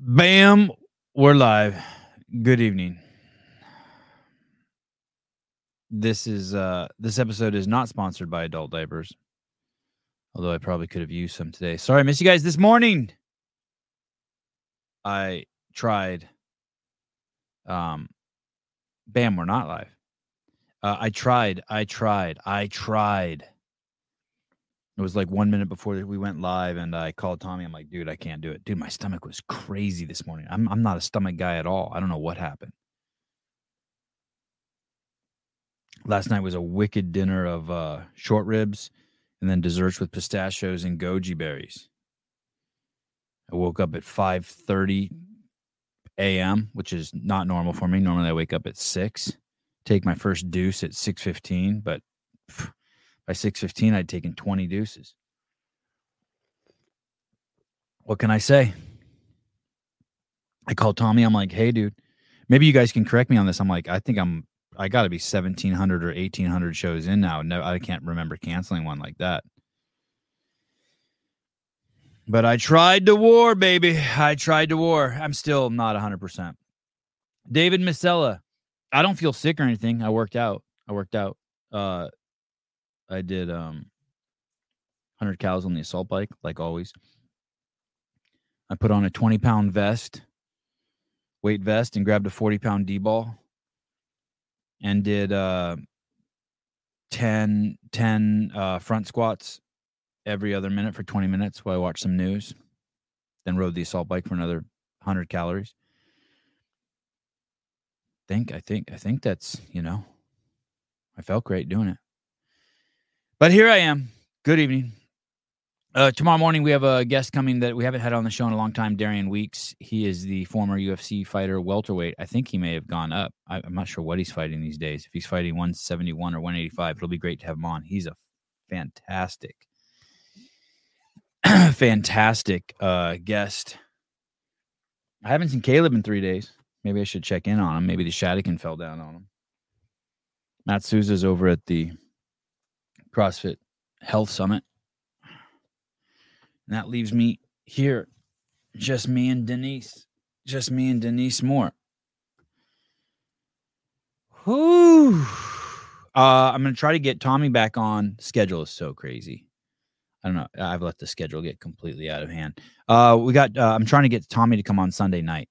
Bam, we're live. Good evening. This is uh this episode is not sponsored by adult diapers. Although I probably could have used some today. Sorry, I missed you guys this morning. I tried um bam, we're not live. Uh, I tried, I tried, I tried. It was like one minute before we went live, and I called Tommy. I'm like, dude, I can't do it. Dude, my stomach was crazy this morning. I'm I'm not a stomach guy at all. I don't know what happened. Last night was a wicked dinner of uh, short ribs and then desserts with pistachios and goji berries. I woke up at 5:30 a.m., which is not normal for me. Normally I wake up at 6, take my first deuce at 6:15, but phew, by 6:15 I'd taken 20 deuces. What can I say? I called Tommy. I'm like, "Hey dude, maybe you guys can correct me on this." I'm like, "I think I'm I got to be 1700 or 1800 shows in now. No, I can't remember canceling one like that." But I tried to war, baby. I tried to war. I'm still not 100%. David Misella. I don't feel sick or anything. I worked out. I worked out. Uh I did um 100 cows on the assault bike like always. I put on a 20 pound vest, weight vest and grabbed a 40 pound D ball and did uh 10 10 uh front squats every other minute for 20 minutes while I watched some news. Then rode the assault bike for another 100 calories. Think I think I think that's, you know, I felt great doing it. But here I am. Good evening. Uh, tomorrow morning we have a guest coming that we haven't had on the show in a long time. Darian Weeks. He is the former UFC fighter, welterweight. I think he may have gone up. I, I'm not sure what he's fighting these days. If he's fighting 171 or 185, it'll be great to have him on. He's a fantastic fantastic uh, guest. I haven't seen Caleb in three days. Maybe I should check in on him. Maybe the Shadikin fell down on him. Matt Souza's over at the CrossFit Health Summit. And that leaves me here. Just me and Denise. Just me and Denise Moore. Whew. Uh, I'm to try to get Tommy back on. Schedule is so crazy. I don't know. I've let the schedule get completely out of hand. Uh, we got. Uh, I'm trying to get Tommy to come on Sunday night.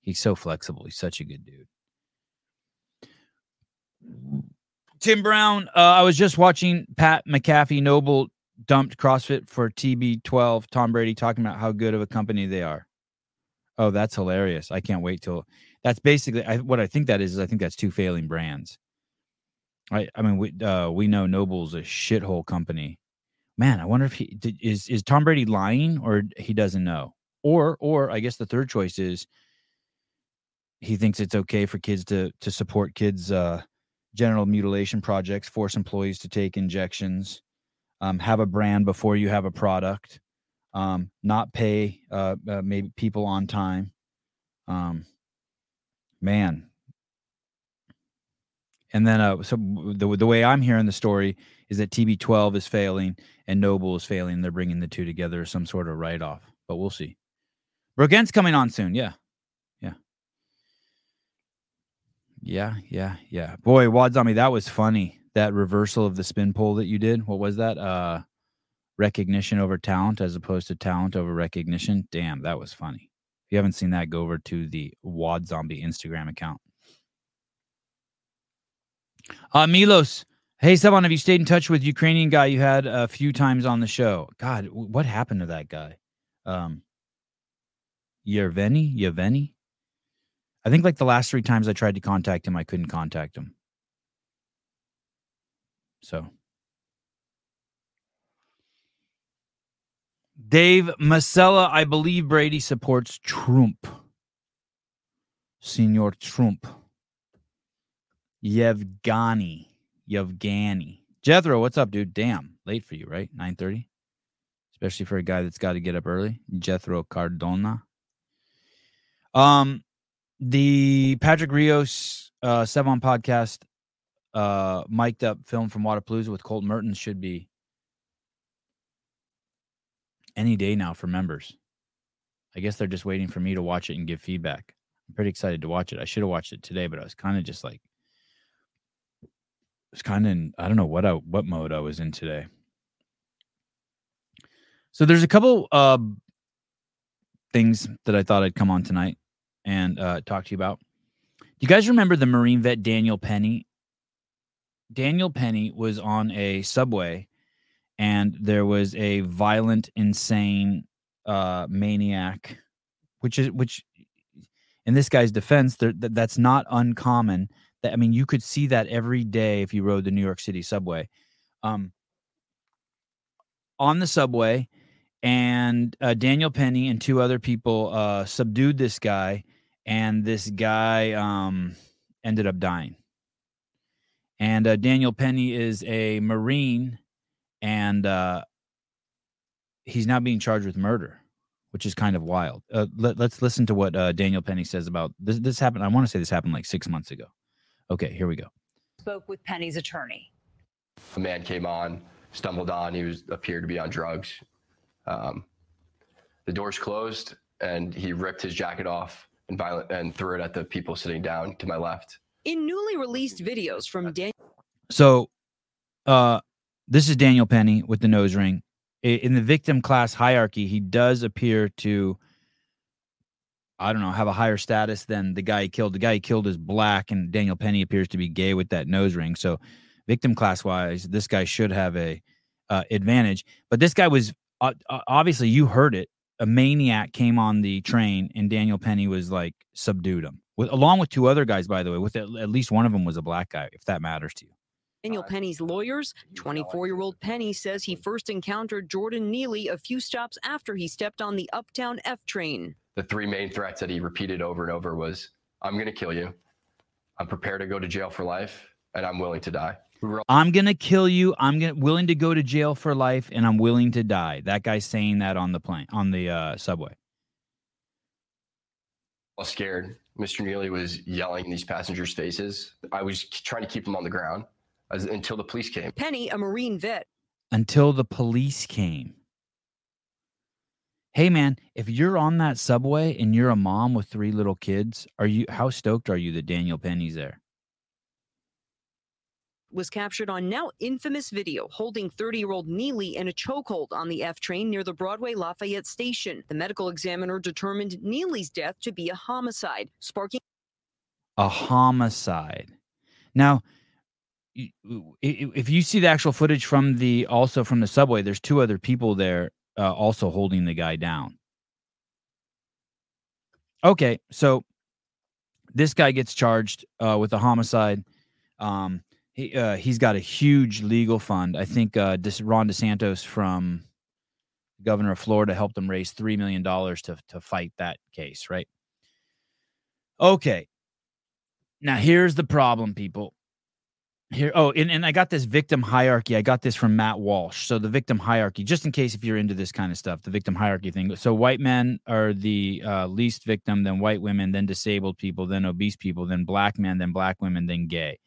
He's so flexible. He's such a good dude. Tim Brown. Uh, I was just watching Pat McAfee NOBULL dumped CrossFit for TB12. Tom Brady talking about how good of a company they are. Oh, that's hilarious! I can't wait till. That's basically I, what I think that is. Is I think that's two failing brands. I I mean we uh, we know NOBULL's a shithole company man, I wonder if he did, is is Tom Brady lying or he doesn't know, or or I guess the third choice is he thinks it's okay for kids to to support kids' uh, genital mutilation projects, force employees to take injections, um, have a brand before you have a product, um, not pay uh, uh, maybe people on time. Um, man. And then, uh, so the the way I'm hearing the story is that TB12 is failing and NOBULL is failing. They're bringing the two together, some sort of write off, but we'll see. Brogent's coming on soon. Yeah. Yeah. Yeah. Yeah. Boy, Wad Zombie, that was funny. That reversal of the spin pull that you did. What was that? Uh, recognition over talent as opposed to talent over recognition. Damn, that was funny. If you haven't seen that, go over to the Wad Zombie Instagram account. Uh, Milos, Hey, Sevan, have you stayed in touch with Ukrainian guy you had a few times on the show? God, what happened to that guy? Um, Yerveni? Yeveni? I think like the last three times I tried to contact him, I couldn't contact him. So. Dave Masella, I believe Brady supports Trump. Senor Trump. Yevgeny. Yevgeny. Jethro, what's up, dude? Damn, late for you, right? 9:30. Especially for a guy that's got to get up early. Jethro Cardona. Um, the Patrick Rios uh Sevan podcast uh mic'd up film from Wodapalooza with Colt Mertens should be any day now for members. I guess they're just waiting for me to watch it and give feedback. I'm pretty excited to watch it. I should have watched it today, but I was kind of just like, it's kind of I don't know what I what mode I was in today. So there's a couple uh, things that I thought I'd come on tonight and uh, talk to you about. Do you guys remember the Marine vet Daniel Penny? Daniel Penny was on a subway and there was a violent, insane uh, maniac, which is which in this guy's defense, that's not uncommon. That I mean, you could see that every day if you rode the New York City subway. Um, on the subway, and uh, Daniel Penny and two other people uh, subdued this guy, and this guy um, ended up dying. And uh, Daniel Penny is a Marine, and uh, he's now being charged with murder, which is kind of wild. Uh, let, us listen to what uh, Daniel Penny says about this. This happened. I want to say this happened like six months ago. Okay, here we go. Spoke with Penny's attorney. A man came on, stumbled on. He was appeared to be on drugs. Um, the doors closed, and he ripped his jacket off and violent and threw it at the people sitting down to my left. In newly released videos from Daniel. So, uh, this is Daniel Penny with the nose ring. In the victim class hierarchy, he does appear to, I don't know, have a higher status than the guy he killed. The guy he killed is black, and Daniel Penny appears to be gay with that nose ring. So, victim class wise, this guy should have a uh, advantage. But this guy was uh, obviously you heard it. A maniac came on the train, and Daniel Penny was like subdued him, with along with two other guys, by the way. With at, at least one of them was a black guy, if that matters to you. Daniel Penny's lawyers, 24 year old Penny says he first encountered Jordan Neely a few stops after he stepped on the Uptown F train. The three main threats that he repeated over and over was I'm going to kill you, I'm prepared to go to jail for life, and I'm willing to die. I'm gonna kill you. I'm gonna willing to go to jail for life, and I'm willing to die. That guy's saying that on the plane on the uh, subway. I was scared. Mr. Neely was yelling in these passengers' faces. I was trying to keep them on the ground as, until the police came. Penny, a Marine vet. Until the police came. Hey man, if you're on that subway and you're a mom with three little kids, are you how stoked are you that Daniel Penny's there? Was captured on now infamous video holding 30 year old Neely in a chokehold on the F train near the Broadway Lafayette station. The medical examiner determined Neely's death to be a homicide, sparking a homicide. Now, if you see the actual footage from the also from the subway, there's two other people there uh, also holding the guy down. Okay, so this guy gets charged uh, with a homicide. Um, he uh, he's got a huge legal fund. I think uh, Ron DeSantis from governor of Florida helped him raise three million dollars to to fight that case. Right. Okay. Now here's the problem, people. Here, oh, and, and I got this victim hierarchy. I got this from Matt Walsh. So the victim hierarchy, just in case if you're into this kind of stuff, the victim hierarchy thing. So white men are the uh, least victim, then white women, then disabled people, then obese people, then black men, then black women, then gay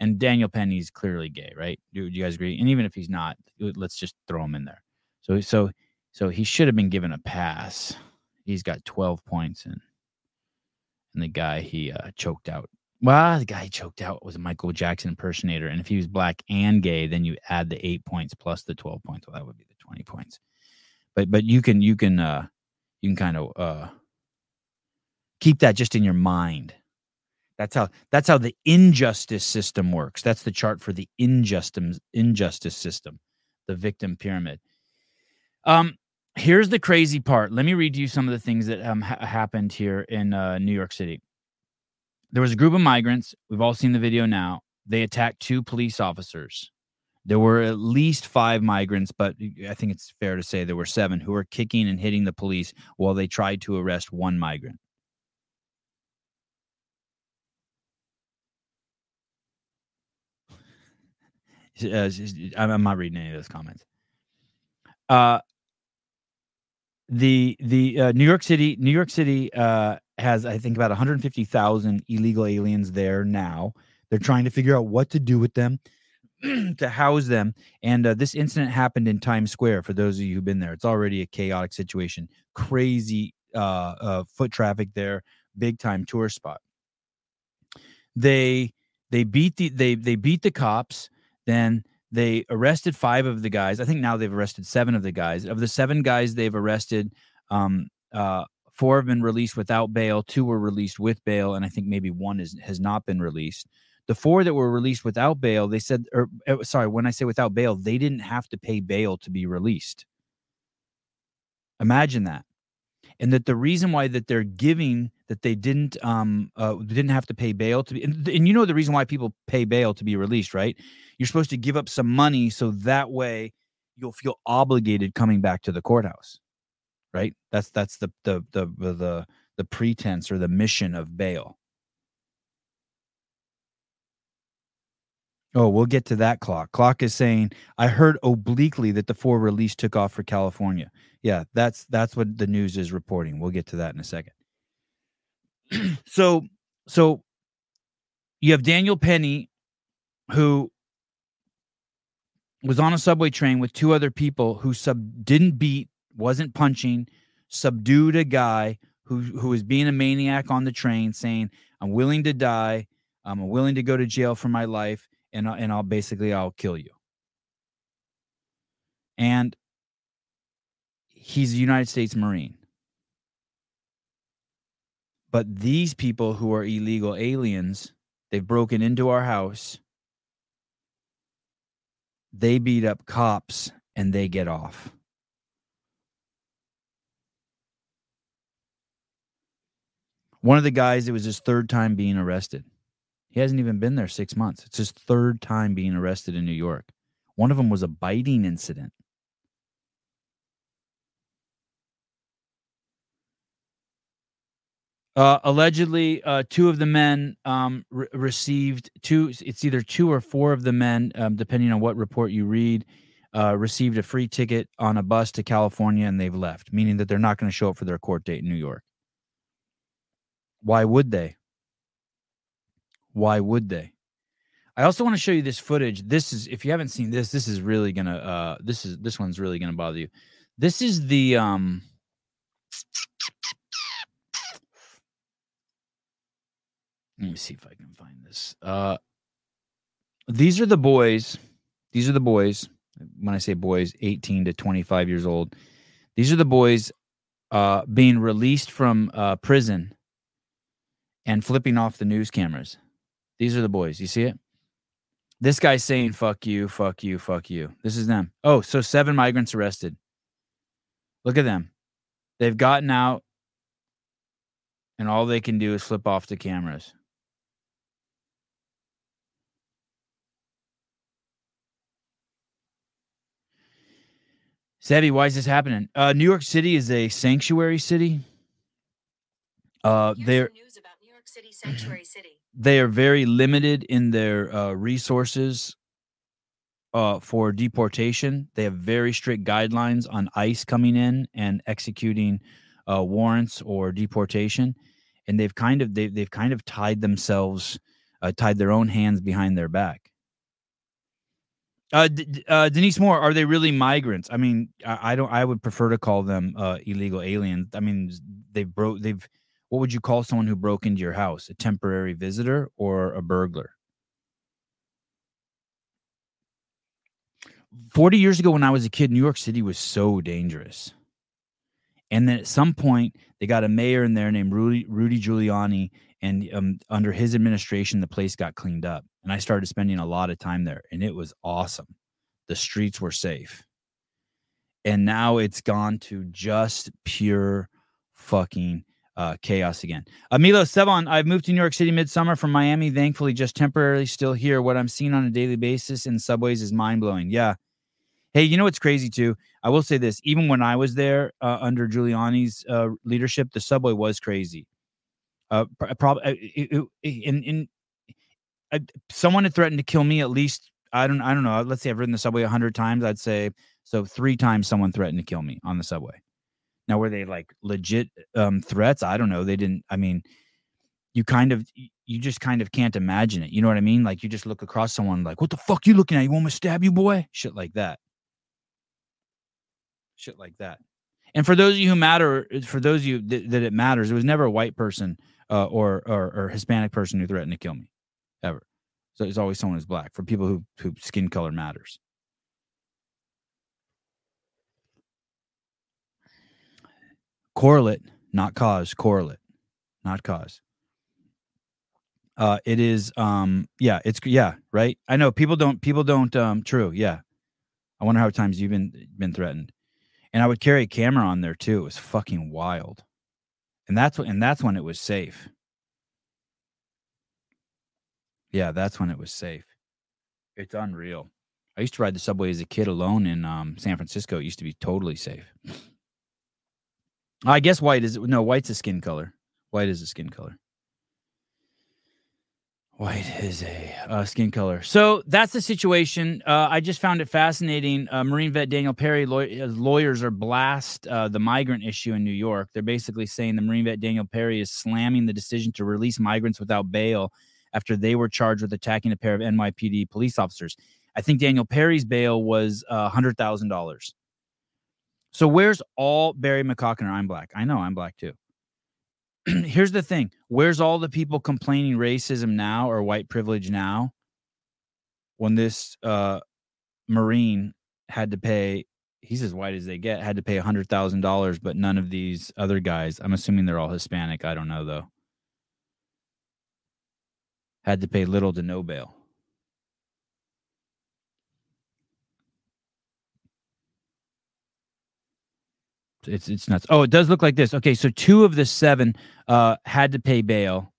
and Daniel Penny's clearly gay, right? Do, do, you guys agree? And even if he's not, let's just throw him in there. So so so he should have been given a pass. He's got 12 points and and the guy he uh, choked out. Well, the guy he choked out was a Michael Jackson impersonator. And if he was black and gay, then you add the eight points plus the 12 points. Well, that would be the 20 points. But but you can you can uh you can kind of uh keep that just in your mind that's how that's how the injustice system works. That's the chart for the injustice injustice system, the victim pyramid. Um, here's the crazy part. Let me read you some of the things that um, ha- happened here in uh, New York City. There was a group of migrants. We've all seen the video now. They attacked two police officers. There were at least five migrants, but I think it's fair to say there were seven who were kicking and hitting the police while they tried to arrest one migrant. Uh, I'm not reading any of those comments. Uh, the the uh, New York City New York City uh, has I think about 150,000 illegal aliens there now. They're trying to figure out what to do with them. to house them. And uh, this incident happened in Times Square. For those of you who've been there, it's already a chaotic situation. Crazy uh, uh, foot traffic there, big time tourist spot. They they beat the they they beat the cops. Then they arrested five of the guys. I think now they've arrested seven of the guys. Of the seven guys they've arrested, um, uh, four have been released without bail. Two were released with bail, and I think maybe one is has not been released. The four that were released without bail, they said, or uh, sorry, when I say without bail, they didn't have to pay bail to be released. Imagine that and that the reason why that they're giving that they didn't um uh, didn't have to pay bail to be and, and, you know the reason why people pay bail to be released right you're supposed to give up some money so that way you'll feel obligated coming back to the courthouse right that's that's the the the the the, the pretense or the mission of bail Oh, we'll get to that clock. Clock is saying, I heard obliquely that the four release took off for California. Yeah, that's that's what the news is reporting. We'll get to that in a second. so so you have Daniel Penny who was on a subway train with two other people who sub didn't beat, wasn't punching, subdued a guy who who was being a maniac on the train saying, I'm willing to die. I'm willing to go to jail for my life and and I'll basically I'll kill you. And he's a United States Marine. But these people who are illegal aliens, they've broken into our house. They beat up cops and they get off. One of the guys, it was his third time being arrested. He hasn't even been there six months. It's his third time being arrested in New York. One of them was a biting incident. Uh, allegedly, uh, two of the men um, re- received two. It's either two or four of the men, um, depending on what report you read, uh, received a free ticket on a bus to California and they've left, meaning that they're not going to show up for their court date in New York. Why would they? Why would they? I also want to show you this footage. This is if you haven't seen this, this is really gonna uh this is this one's really gonna bother you. This is the um let me see if I can find this. Uh these are the boys. These are the boys. When I say boys, 18 to 25 years old. These are the boys uh being released from uh prison and flipping off the news cameras. These are the boys. You see it? This guy's saying, fuck you, fuck you, fuck you. This is them. Oh, so seven migrants arrested. Look at them. They've gotten out, and all they can do is flip off the cameras. Savvy, why is this happening? Uh, New York City is a sanctuary city. Uh, there. News about New York City, sanctuary city they are very limited in their uh, resources uh, for deportation. They have very strict guidelines on ICE coming in and executing uh, warrants or deportation, and they've kind of they've they've kind of tied themselves, uh, tied their own hands behind their back. Uh, uh, Denise Moore, are they really migrants? I mean, I, I, don't. I would prefer to call them uh, illegal aliens. I mean, they've broke. They've what would you call someone who broke into your house? A temporary visitor or a burglar? 40 years ago, when I was a kid, New York City was so dangerous. And then at some point, they got a mayor in there named Rudy, Rudy Giuliani. And um, under his administration, the place got cleaned up. And I started spending a lot of time there, and it was awesome. The streets were safe. And now it's gone to just pure fucking uh, chaos again. Amilo Sevon, I've moved to New York City midsummer from Miami. Thankfully, just temporarily still here. What I'm seeing on a daily basis in subways is mind blowing. Yeah. Hey, you know what's crazy too? I will say this: even when I was there uh, under Giuliani's uh, leadership, the subway was crazy. Uh, probably in in someone had threatened to kill me at least. I don't I don't know. Let's say I've ridden the subway a hundred times. I'd say so. Three times someone threatened to kill me on the subway. Now, were they like legit um, threats? I don't know. They didn't. I mean, you kind of you just kind of can't imagine it. You know what I mean? Like you just look across someone like, what the fuck you looking at? You want me to stab you, boy? Shit like that. Shit like that. And for those of you who matter, for those of you that, that it matters, it was never a white person uh, or, or or Hispanic person who threatened to kill me, ever. So it's always someone who's black. For people who who skin color matters. Correlate, not cause. Correlate, not cause. Uh, it is. Um, yeah, it's yeah, right. I know people don't. People don't. Um, true. Yeah. I wonder how many times you've been been threatened. And I would carry a camera on there too. It was fucking wild. And that's when and that's when it was safe. Yeah, that's when it was safe. It's unreal. I used to ride the subway as a kid alone in um, San Francisco. It used to be totally safe. I guess white is no white's a skin color. White is a skin color. White is a uh, skin color. So that's the situation. Uh, I just found it fascinating. Uh, Marine vet Daniel Perry law- lawyers are blast uh, the migrant issue in New York. They're basically saying the Marine vet Daniel Perry is slamming the decision to release migrants without bail after they were charged with attacking a pair of NYPD police officers. I think Daniel Perry's bail was uh, hundred thousand dollars. So where's all Barry McCockner? I'm black. I know I'm black too. here's the thing where's all the people complaining racism now or white privilege now? When this uh marine had to pay he's as white as they get had to pay a hundred thousand dollars but none of these other guys i'm assuming they're all hispanic i don't know though had to pay little to no bail it's it's nuts. Oh, it does look like this. Okay, so two of the seven uh had to pay bail.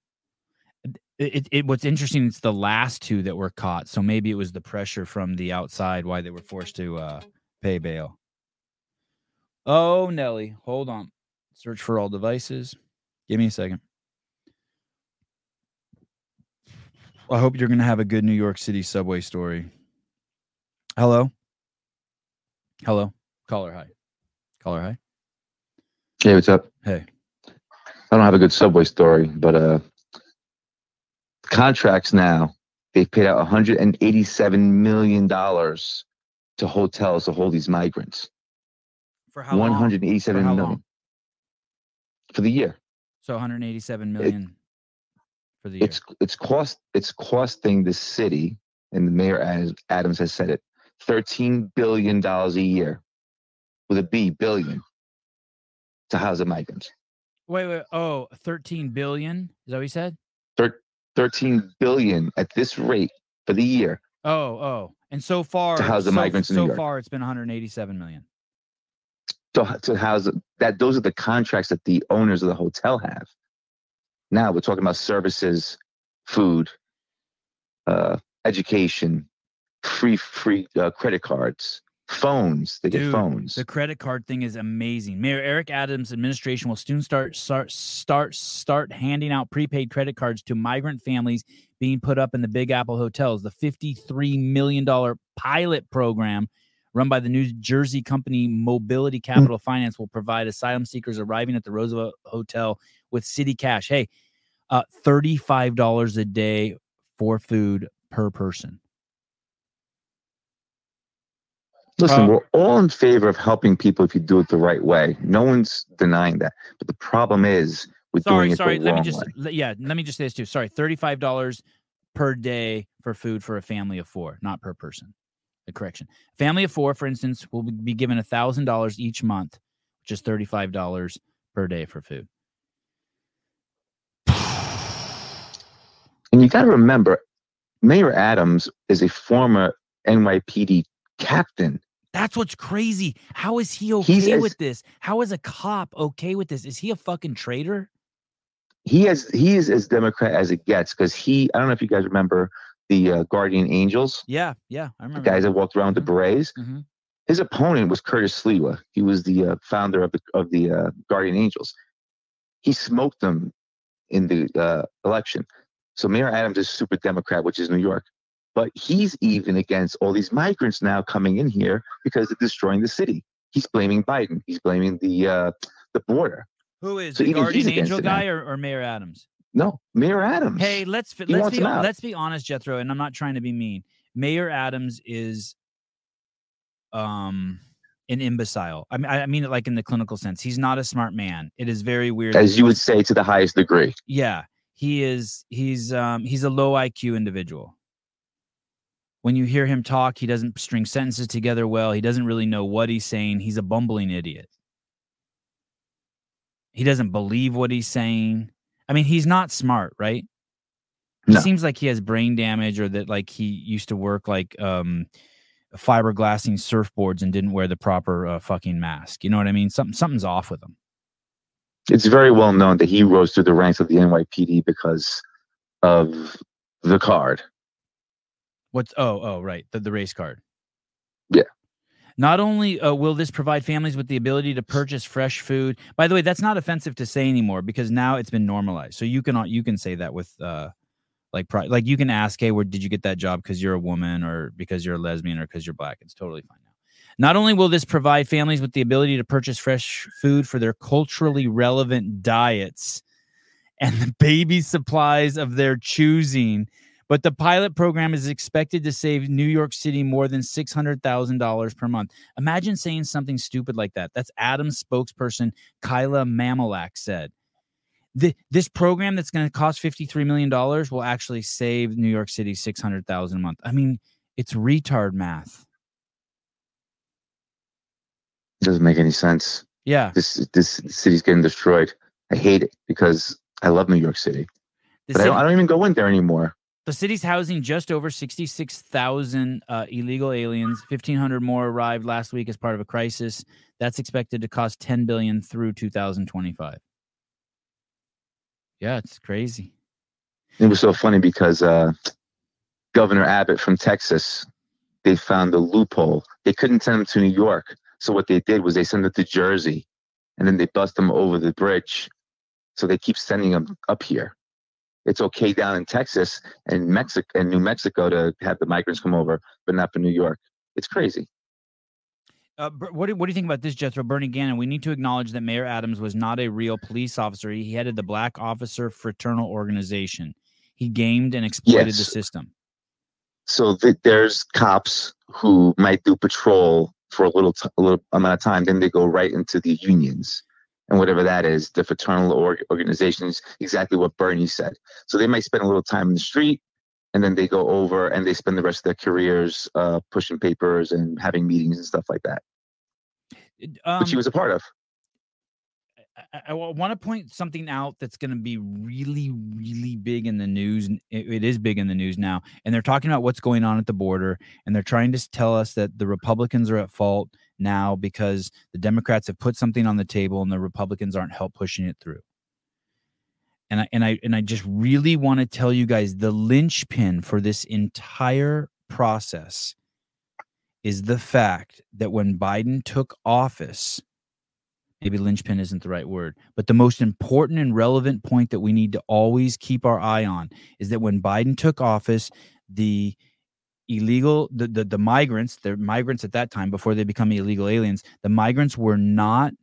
It, it, it what's interesting it's the last two that were caught. So maybe it was the pressure from the outside why they were forced to uh pay bail. Oh, Nelly, hold on. Search for all devices. Give me a second. I hope you're going to have a good New York City subway story. Hello? Hello? Caller, hi. Caller, hi. Hey, what's up? Hey. I don't have a good subway story, but uh contracts now, they've paid out 187 million dollars to hotels to hold these migrants. For how One long? hundred eighty-seven For how million for the year. So 187 million for the year. It's it's cost it's costing the city, and the mayor Ad- Adams has said it, 13 billion dollars a year, with a B billion, to house the migrants. Wait, wait. Oh, 13 billion. Is that what you said? Thir- 13 billion at this rate for the year. Oh, oh. And so far, to house the so, migrants in New so York. far, it's been 187 million. to, to house that those are the contracts that the owners of the hotel have now we're talking about services food uh, education free free uh, credit cards phones they get Dude, phones The credit card thing is amazing. Mayor Eric Adams' administration will soon start start start start handing out prepaid credit cards to migrant families being put up in the Big Apple hotels. The 53 million dollar pilot program run by the New Jersey company Mobility Capital Finance will provide asylum seekers arriving at the Roosevelt Hotel with city cash. Hey, uh, $35 a day for food per person. Listen Uh, we're all in favor of helping people if you do it the right way no one's denying that but the problem is we're sorry, doing it sorry. the Let me just way. yeah. Let me just say this too. Sorry, thirty-five dollars per day for food for a family of four, not per person. The correction. Family of four, for instance, will be given thousand dollars each month, which is thirty-five dollars per day for food. and you got to remember mayor adams is a former nypd captain That's what's crazy. How is he okay He's with this? How is a cop okay with this? Is he a fucking traitor? he has he is as democrat as it gets because he i don't know if you guys remember the uh, guardian angels Yeah, yeah. I remember. the guys that walked around the berets hmm his opponent was curtis sliwa he was the uh, founder of the of the uh, guardian angels he smoked them in the uh, election so mayor adams is super democrat which is new york but he's even against all these migrants now coming in here because they're destroying the city he's blaming biden he's blaming the uh, the border Who is So the guardian angel guy or, or Mayor Adams? No, Mayor Adams. Hey, let's He let's be let's be honest, Jethro, and I'm not trying to be mean. Mayor Adams is um an imbecile. I mean, I I mean it like in the clinical sense. He's not a smart man. It is very weird. as you would say to the highest degree. yeah, he is. He's um he's a low IQ individual. When you hear him talk, he doesn't string sentences together well. He doesn't really know what he's saying. He's a bumbling idiot. He doesn't believe what he's saying. I mean, he's not smart, right? No. seems like he has brain damage or that like he used to work like um fiberglassing surfboards and didn't wear the proper uh, fucking mask. You know what I mean? Something something's off with him. It's very well known that he rose through the ranks of the NYPD because of the card. What's oh oh right the the race card. Yeah. Not only uh, will this provide families with the ability to purchase fresh food. By the way, that's not offensive to say anymore because now it's been normalized. So you can you can say that with uh like pri- like you can ask, hey, where did you get that job? Because you're a woman or because you're a lesbian or because you're black. It's totally fine now. Not only will this provide families with the ability to purchase fresh food for their culturally relevant diets and the baby supplies of their choosing, but the pilot program is expected to save New York City more than $600,000 per month. Imagine saying something stupid like that. That's Adams spokesperson Kayla Mamelak said. Th- this program that's going to cost $53 million will actually save New York City $600,000 a month. I mean, it's retard math. It doesn't make any sense. Yeah. This this city's getting destroyed. I hate it because I love New York City, The but I don't, I don't even go in there anymore. The city's housing just over 66,000 uh, illegal aliens. 1,500 more arrived last week as part of a crisis. That's expected to cost 10 billion through 2025. Yeah, it's crazy. It was so funny because uh, Governor Abbott from Texas, they found a loophole. They couldn't send them to New York, so what they did was they sent them to Jersey, and then they bust them over the bridge. So they keep sending them up here. It's okay down in Texas and Mexico and New Mexico to have the migrants come over, but not for New York. It's crazy. Uh, what, do, what do you think about this, Jethro? Bernie Gannon, we need to acknowledge that Mayor Adams was not a real police officer. He headed the Black Officer Fraternal Organization. He gamed and exploited the Yes. system. So th- there's cops who might do patrol for a little t- a little amount of time, then they go right into the unions and whatever that is, the fraternal org- organizations. Exactly what Bernie said. So they might spend a little time in the street, and then they go over and they spend the rest of their careers uh, pushing papers and having meetings and stuff like that, Um, which he was a part of. I, I want to point something out that's going to be really, really big in the news. It, it is big in the news now, and they're talking about what's going on at the border, and they're trying to tell us that the Republicans are at fault now because the Democrats have put something on the table, and the Republicans aren't help pushing it through. And I and I and I just really want to tell you guys the linchpin for this entire process is the fact that when Biden took office maybe linchpin isn't the right word, but the most important and relevant point that we need to always keep our eye on is that when Biden took office, the illegal the, the the migrants, the migrants at that time before they become illegal aliens, the migrants were not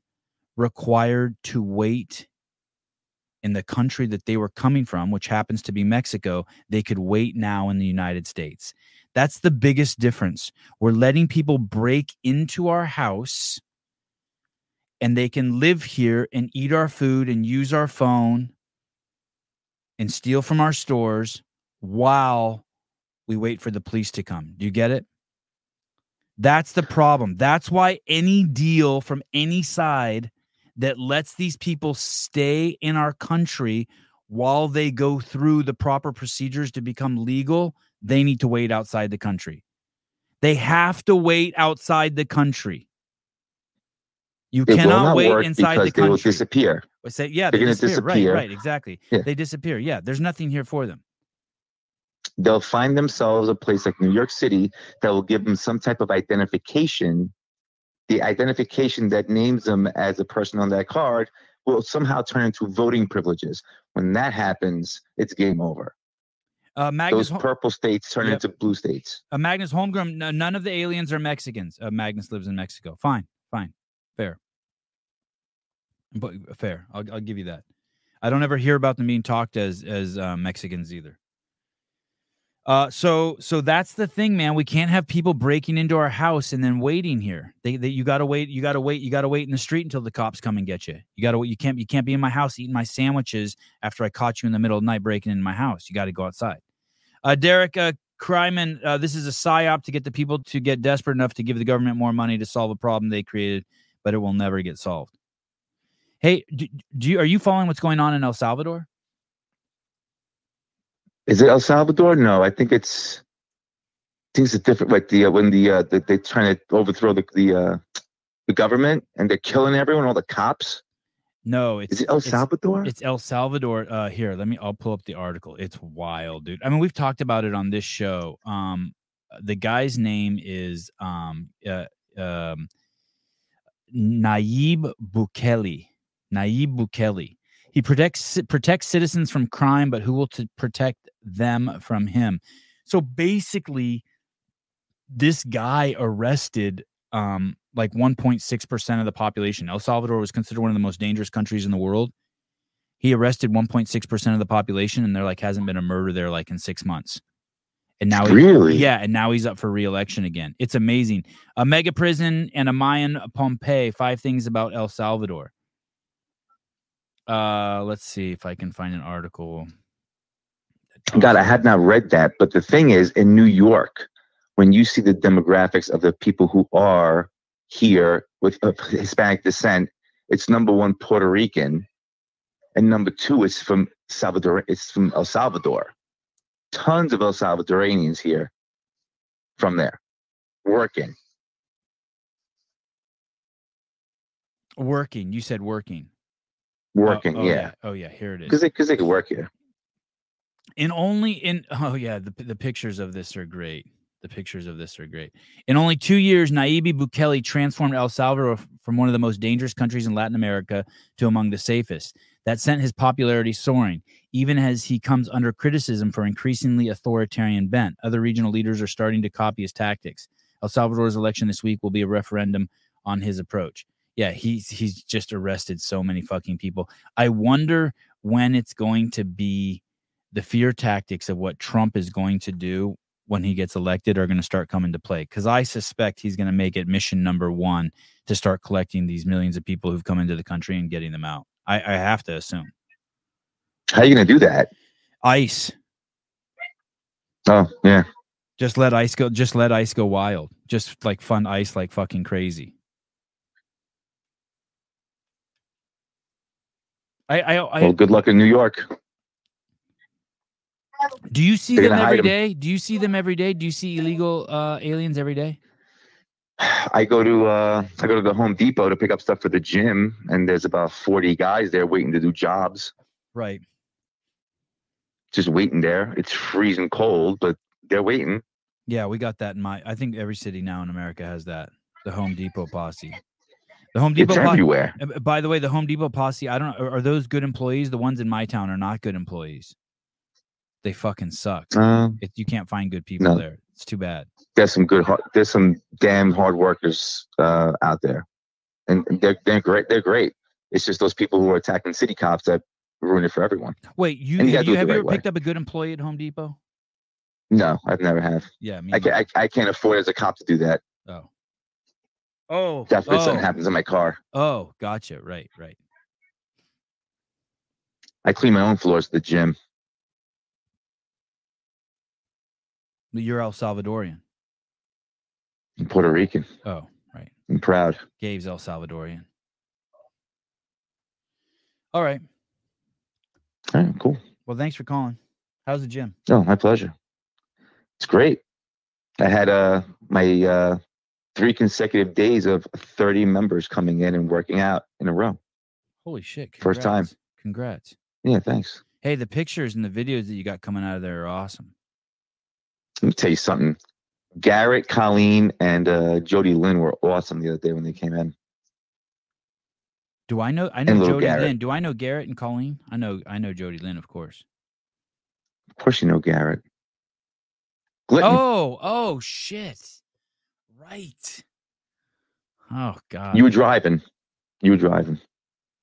required to wait in the country that they were coming from, which happens to be Mexico, they could wait now in the United States. That's the biggest difference. We're letting people break into our house and they can live here and eat our food and use our phone and steal from our stores while we wait for the police to come. Do you get it? That's the problem. That's why any deal from any side that lets these people stay in our country while they go through the proper procedures to become legal, they need to wait outside the country. They have to wait outside the country. You cannot wait inside the they will country. disappear. Say, yeah, They're they gonna disappear. Right, right, exactly. Yeah. They disappear. Yeah, there's nothing here for them. They'll find themselves a place like New York City that will give them some type of identification. The identification that names them as a person on that card will somehow turn into voting privileges. When that happens, it's game over. Uh, Magnus, Those purple states turn Yep. into blue states. uh, Magnus Holmgren, n- none of the aliens are Mexicans. Uh, Magnus lives in Mexico. Fine, fine, fair. But fair, I'll, I'll give you that. I don't ever hear about them being talked as as uh, Mexicans either. Uh, so so that's the thing, man. We can't have people breaking into our house and then waiting here. They, they you gotta wait, you gotta wait, you gotta wait in the street until the cops come and get you. You gotta you can't you can't be in my house eating my sandwiches after I caught you in the middle of the night breaking into my house. You got to go outside. Uh, Derek uh, Kryman, uh, this is a psyop to get the people to get desperate enough to give the government more money to solve a problem they created, but it will never get solved. Hey, do, do you are you following what's going on in El Salvador? Is it El Salvador? No, I think it's. I think it's a different. Like the uh, when the, uh, the they're trying to overthrow the the uh, the government and they're killing everyone, all the cops. No, it's Is it El it's- Salvador? It's El Salvador. Uh, here, let me. I'll pull up the article. It's wild, dude. I mean, we've talked about it on this show. Um, the guy's name is um, uh, um, Nayib Bukele. Nayib Bukele. He protects protects citizens from crime, but who will to protect them from him? So basically, this guy arrested um, like 1.6% of the population. El Salvador was considered one of the most dangerous countries in the world. He arrested 1.6% of the population, and there like hasn't been a murder there like in six months. And now, Really? yeah, and now he's up for re-election again. It's amazing. A mega prison and a Mayan Pompeii. Five things about El Salvador. Uh, let's see if I can find an article. God, I had not read that. But the thing is, in New York, when you see the demographics of the people who are here with of Hispanic descent, it's number one Puerto Rican, and number two is from Salvador. It's from El Salvador. Tons of El Salvadoranians here from there working. working. You said working. Oh, working, Oh, oh, yeah, Oh yeah, here it is. because they because they could work here. And only in oh yeah the, the pictures of this are great. The pictures of this are great. In only two years nayib bukele transformed el salvador from one of the most dangerous countries in latin america to among the safest. That sent his popularity soaring even as he comes under criticism for increasingly authoritarian bent. Other regional leaders are starting to copy his tactics. El salvador's election this week will be a referendum on his approach yeah he's he's just arrested so many fucking people i wonder when it's going to be the fear tactics of what Trump is going to do when he gets elected are going to start coming to play. Because I suspect he's going to make it mission number one to start collecting these millions of people who've come into the country and getting them out. I, I have to assume. How are you gonna do that? ICE. Oh yeah, Just let ICE go. Just let ICE go wild. Just like fund ICE like fucking crazy. I, I, I well, good luck in New York. do you see they're them every day? Do you see them every day? Do you see illegal uh, aliens every day? I go to uh, I go to the Home Depot to pick up stuff for the gym, and there's about forty guys there waiting to do jobs, Right. just waiting there. It's freezing cold, but they're waiting. Yeah, we got that in my. I think every city now in America has that. The Home Depot posse. The Home Depot. It's everywhere. by the way, the Home Depot posse. I don't. know, are those good employees? The ones in my town are not good employees. They fucking suck. It, you can't find good people No. there. It's too bad. there's some good, hard, there's some damn hard workers uh, out there, and they're they're great. They're great. It's just those people who are attacking city cops that ruin it for everyone. Wait, you And you have you, have you right ever way. picked up a good employee at Home Depot? No, I've never have. Yeah, me. I can't. I, I can't afford as a cop to do that. oh. Oh. Definitely oh, something happens in my car. Oh, gotcha. Right, right. I clean my own floors at the gym. You're El Salvadorian. I'm Puerto Rican. Oh, right. I'm proud. Gabe's El Salvadorian. All right. All right, cool. Well, thanks for calling. How's the gym? Oh, my pleasure. It's great. I had uh my uh three consecutive days of 30 members coming in and working out in a row. Holy shit. First time. congrats. Congrats. Yeah, thanks. Hey, the pictures and the videos that you got coming out of there are awesome. Let me tell you something. Garrett, Colleen, and uh Jody Lynn were awesome the other day when they came in. Do I know I know Jody Garrett. Lynn. Do I know Garrett and Colleen? I know I know Jody Lynn, of course. Of course you know Garrett. Glitton. Oh, oh shit. Right. Oh god. you were driving. You were driving.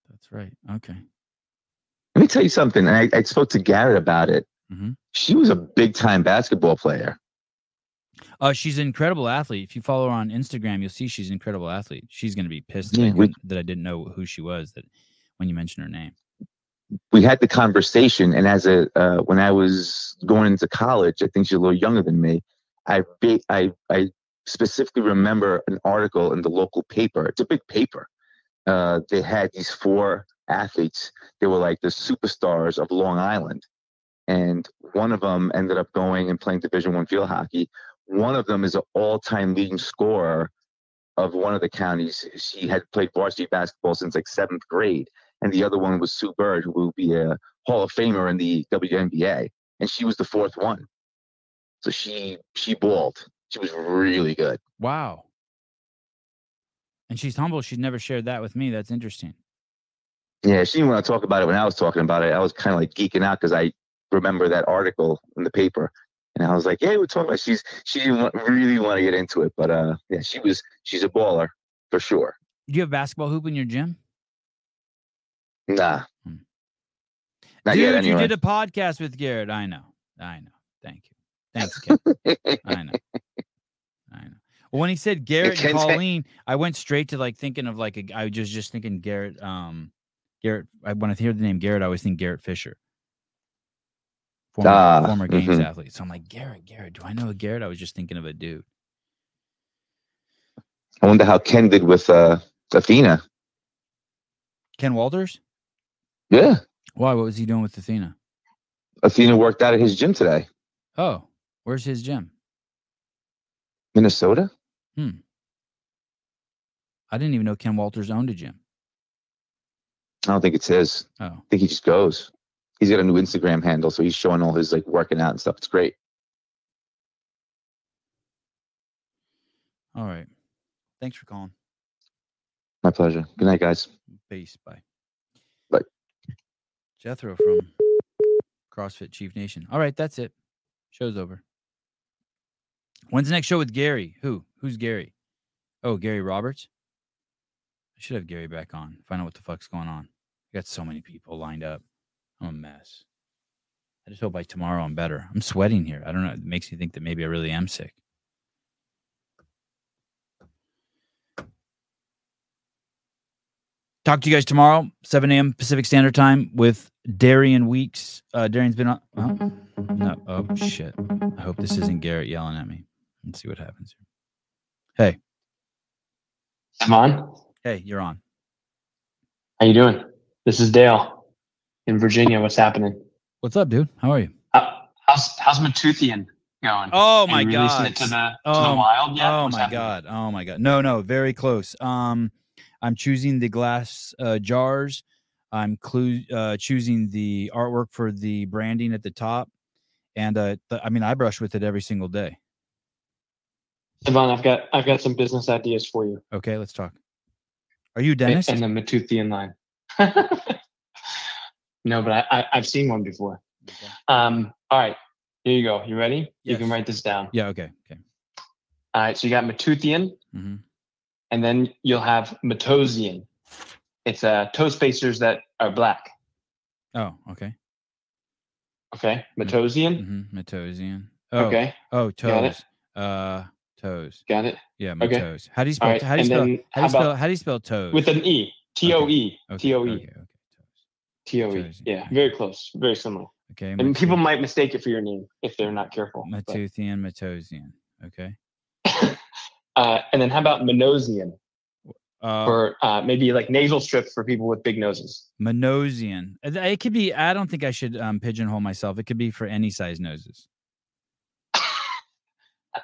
That's right. Okay. Let me tell you something. I, I spoke to Garrett about it. Mhm. She was a big time basketball player. Uh, she's an incredible athlete. If you follow her on Instagram, you'll see she's an incredible athlete. She's going to be pissed that, I we- couldn't- that I didn't know who she was. That when you mentioned her name. we had the conversation and as a uh, when i was going into college i think she's a little younger than me i ba- i i specifically remember an article in the local paper. It's a big paper. Uh, they had these four athletes. They were like the superstars of long island. And one of them ended up going and playing division one field hockey. One of them is an all-time leading scorer of one of the counties. She had played varsity basketball since like seventh grade. And the other one was Sue Bird, who will be a Hall of Famer in the WNBA, and she was the fourth one. So she she balled. She was really good. Wow. And she's humble. She's never shared that with me. That's interesting. Yeah, she didn't want to talk about it when I was talking about it. I was kind of like geeking out because I remember that article in the paper, and I was like, "Yeah, we're talking about." She's she didn't want, really want to get into it, but uh, yeah, she was she's a baller for sure. Do you have basketball hoop in your gym? Nah, Hmm. Dude, yet. you did a podcast with Garrett. I know. I know. Thank you. Thanks, Ken. I know. I know. Well, when he said Garrett and Colleen, I went straight to like thinking of like a, I was just just thinking Garrett. Um, Garrett. I, when I hear the name Garrett, I always think Garrett Fisher, former Ah, former games mhm. athlete. So I'm like Garrett. Garrett. Do I know a Garrett? I was just thinking of a dude. I wonder how Ken did with uh, Athena. Ken Walters. Yeah, Why? What was he doing with Athena? Athena worked out at his gym today, Oh, where's his gym? Minnesota. Hmm. I didn't even know Ken Walters owned a gym. I don't think it's his. Oh, I think he just goes. He's got a new Instagram handle, so he's showing all his like working out and stuff. It's great. all right. Thanks for calling. My pleasure. Good night, guys. Peace. Bye. Bye. Jethro from CrossFit Chief Nation. All right, that's it. Show's over. When's the next show with Gary? Who? Who's Gary? Oh, Gary Roberts. I should have Gary back on. Find out what the fuck's going on. I got so many people lined up. I'm a mess. I just hope by tomorrow I'm better. I'm sweating here. I don't know. It makes me think that maybe I really am sick. Talk to you guys tomorrow, 7 a.m. Pacific Standard Time with Darian Weeks. Uh, Darian's been on. Oh, no. Oh, shit. I hope this isn't Garrett yelling at me. Let's see what happens here. Hey, I'm on. hey, you're on. How you doing? This is Dale in Virginia. What's happening? What's up, dude? How are you? How, how's how's Matoothian going? Oh my god. it to the to Oh, the wild yet? Oh What's my happening? god. Oh my god. No, no, very close. Um I'm choosing the glass uh, jars. I'm clu- uh, choosing the artwork for the branding at the top. And uh th- I mean I brush with it every single day. Yvonne, I've got I've got some business ideas for you. Okay, let's talk. Are you Dennis? And the Matoothian line. no, but I, I I've seen one before. Okay. Um. All right. Here you go. You ready? You can write this down. Yeah, okay. Okay. All right. So you got Matoothian, hmm and then you'll have Matosian. It's uh toe spacers that are black. Oh, okay. Okay. Matosian. Mm-hmm. Matosian. Oh, Okay. oh, toes. Uh, toes. Got it. Yeah, my Okay. toes. How do you spell? Right. How do you spell? then How do you spell? How do you spell toes? with an E? T O E. T O E. Okay, okay, toes. T O E. Yeah, very close, very similar. Okay. And people might mistake it for your name if they're not careful. but- Matoothian, Matosian. Okay. Uh, and then how about Minosian Uh, for uh, maybe like nasal strips for people with big noses? Minosian. Uh, It could be. I don't think I should um, pigeonhole myself. It could be for any size noses.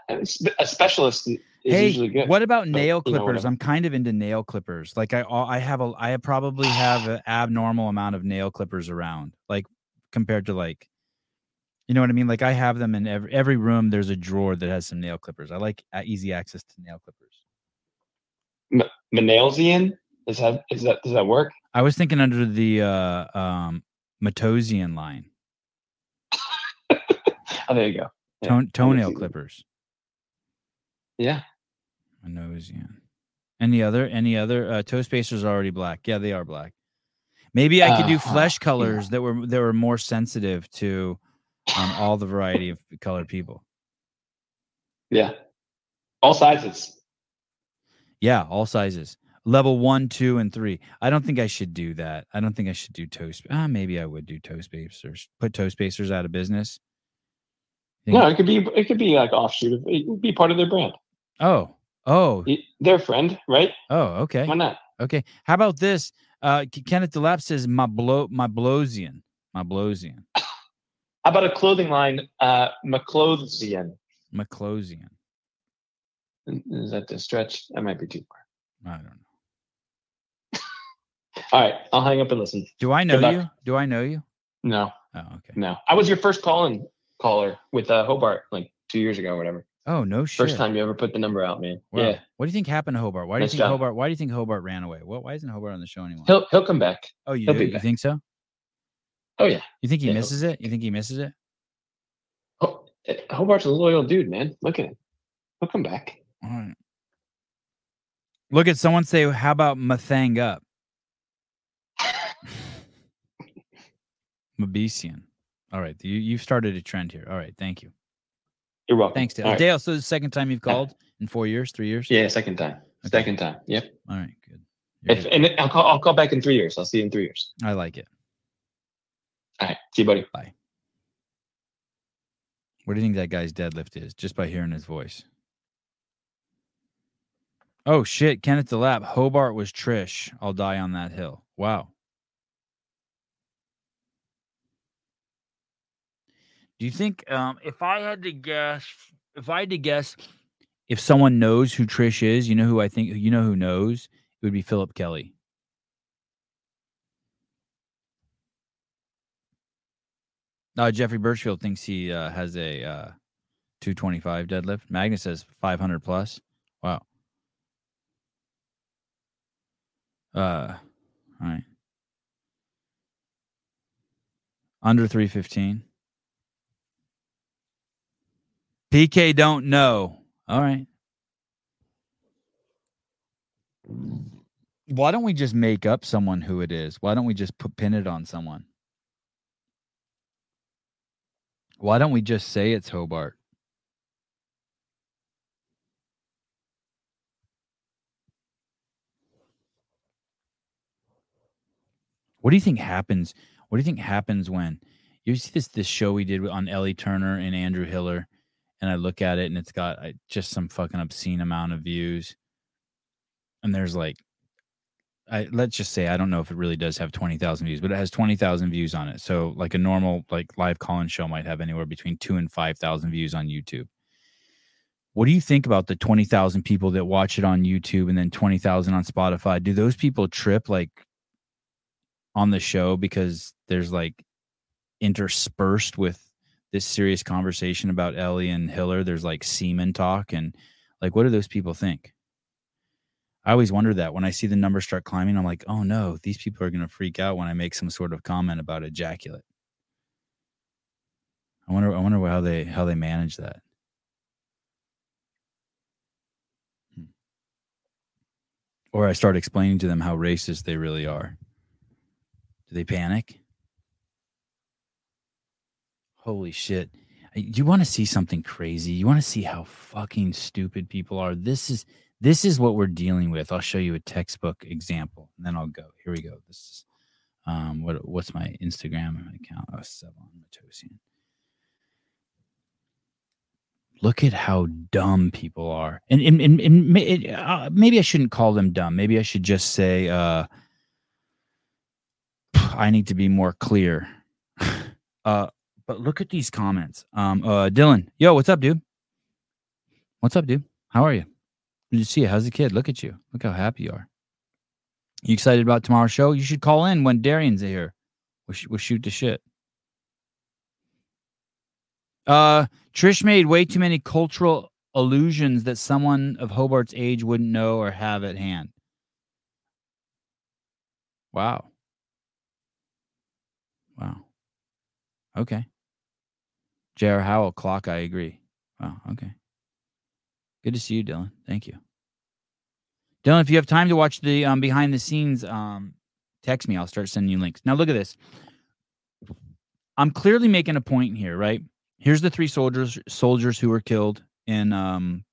A specialist is hey, usually good. what about nail clippers? I'm kind of into nail clippers. Like I, I have a, I probably have an abnormal amount of nail clippers around, like compared to like, you know what I mean? Like I have them in every every room. There's a drawer that has some nail clippers. I like uh, easy access to nail clippers. Manalesian? Is that is that does that work? I was thinking under the uh, um, Matosian line, Oh, there you go. Yeah, Tone, toenail see that. clippers. Yeah. Any other? Any other? Uh, toe spacers are already black. Yeah, they are black. Maybe I could do Uh, flesh yeah. colors that were that were more sensitive to um, all the variety of colored people. Yeah. All sizes. Yeah, all sizes. Level one, two, and three. I don't think I should do that. I don't think I should do toast. Ah, maybe I would do toe spacers. Put toe spacers out of business. Think- No, it could be it could be like offshoot of it would be part of their brand. Oh, oh, Their friend, right? oh. Okay, Why not? okay. How about this? Uh, Kenneth Delap says my blow, my blosian, my blosian, How about a clothing line, uh McClothesian? my closian. Is that the stretch? That might be too far. I don't know. All right, I'll hang up and listen. Do I know you? Do I know you? No, Oh, okay. no. I was your first call-in caller with uh, Hobart like two years ago or whatever. Oh no shit. First time you ever put the number out, man. Wow. Yeah, What do you think happened to Hobart? Why do you Nice think job. Hobart? Why do you think Hobart ran away? What? Why isn't Hobart on the show anymore? he'll he'll come back. oh, you do? You back. think so? Oh yeah. You think he Yeah, misses it? You think he misses it? Ho- Hobart's a loyal dude, man. Look at him. He'll come back. All right. Look at someone say, "How about Mathang up?" Mabesian. All right, you you've started a trend here. All right, thank you. You're welcome. Thanks, Dale. Right. Dale, so the second time you've called in four years, three years. Yeah, second time. Okay. Second time. Yep. All right, good. If, good. and I'll call. I'll call back in three years. I'll see you in three years. I like it. All right. See you, buddy. Bye. What do you think that guy's deadlift is? Just by hearing his voice. Oh shit, Kenneth Delap. Hobart was Trish. I'll die on that hill. Wow. Do you think um if I had to guess if I had to guess if someone knows who Trish is, you know who I think you know who knows? It would be Philip Kelly. Uh, Jeffrey Birchfield thinks he uh, has a uh, 225 deadlift. Magnus says 500 plus. Wow. Uh, all right. Under 315. PK don't know. All right. Why don't we just make up someone who it is? Why don't we just put pin it on someone? Why don't we just say it's Hobart? What do you think happens? What do you think happens when you see this this show we did on Ellie Turner and Andrew Hiller, and I look at it and it's got uh, just some fucking obscene amount of views, and there's like, I let's just say I don't know if it really does have twenty thousand views, but it has twenty thousand views on it. So like a normal like live call-in show might have anywhere between two and five thousand views on YouTube. What do you think about the twenty thousand people that watch it on YouTube and then twenty thousand on Spotify? Do those people trip like on the show because there's like interspersed with this serious conversation about Ellie and Hiller? There's like semen talk and like what do those people think? I always wonder that when I see the numbers start climbing, I'm like, oh no, these people are going to freak out when I make some sort of comment about ejaculate. I wonder, I wonder how they how they manage that. Hmm. Or I start explaining to them how racist they really are. Do they panic? Holy shit. You want to see something crazy? You want to see how fucking stupid people are? This is this is what we're dealing with. I'll show you a textbook example, and then I'll go. Here we go. This is um what what's my Instagram account? Oh, Sevan Matossian. Look at how dumb people are, and and and, and it, uh, maybe I shouldn't call them dumb. Maybe I should just say, uh, I need to be more clear. uh, but look at these comments. Um, uh, Dylan, yo, what's up, dude? What's up, dude? How are you? Did you see you. How's the kid? Look at you. Look how happy you are. You excited about tomorrow's show? You should call in when Darian's here. We'll, sh- we'll shoot the shit. Uh, Trish made way too many cultural allusions that someone of Hobart's age wouldn't know or have at hand. Wow. Wow. Okay. J.R. Howell, clock, I agree. Wow. Okay. Good to see you, Dylan. Thank you. Dylan, if you have time to watch the um, behind the scenes um, Text me. I'll start sending you links. Now look at this. I'm clearly making a point here, right? Here's the three soldiers soldiers who were killed in um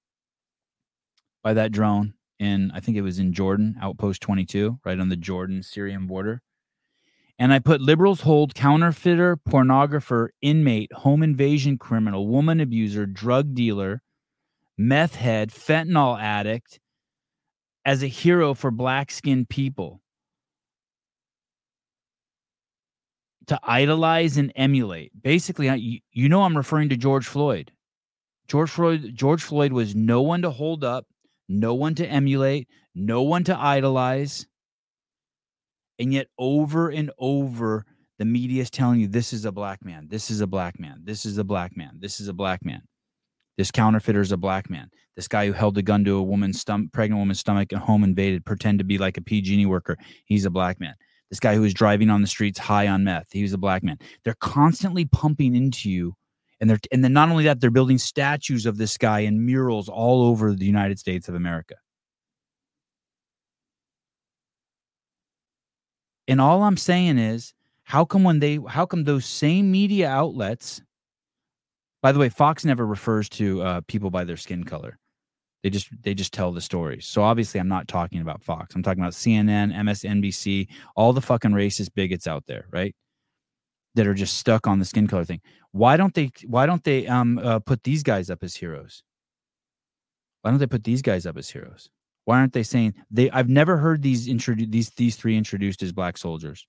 by that drone in I think it was in Jordan, outpost 22, right on the Jordan Syrian border. And I put liberals hold counterfeiter, pornographer, inmate, home invasion criminal, woman abuser, drug dealer, meth head, fentanyl addict as a hero for black skinned people. To idolize and emulate. Basically, you, you know I'm referring to George Floyd. George Floyd George Floyd was no one to hold up, no one to emulate, no one to idolize. And yet, over and over, the media is telling you this is a black man, this is a black man, this is a black man, this is a black man. This counterfeiter is a black man. This guy who held a gun to a woman's pregnant woman's stomach, and home invaded, pretend to be like a PG&E worker. He's a black man. This guy who was driving on the streets high on meth. He was a black man. They're constantly pumping into you, and they're and then not only that, they're building statues of this guy and murals all over the United States of America. And all I'm saying is, how come when they, how come those same media outlets by the way, Fox never refers to uh, people by their skin color. They just they just tell the stories. So obviously, I'm not talking about Fox. I'm talking about CNN, MSNBC, all the fucking racist bigots out there, right? That are just stuck on the skin color thing. Why don't they? Why don't they um uh, put these guys up as heroes? Why don't they put these guys up as heroes? Why aren't they saying they? I've never heard these introduced these these three introduced as black soldiers.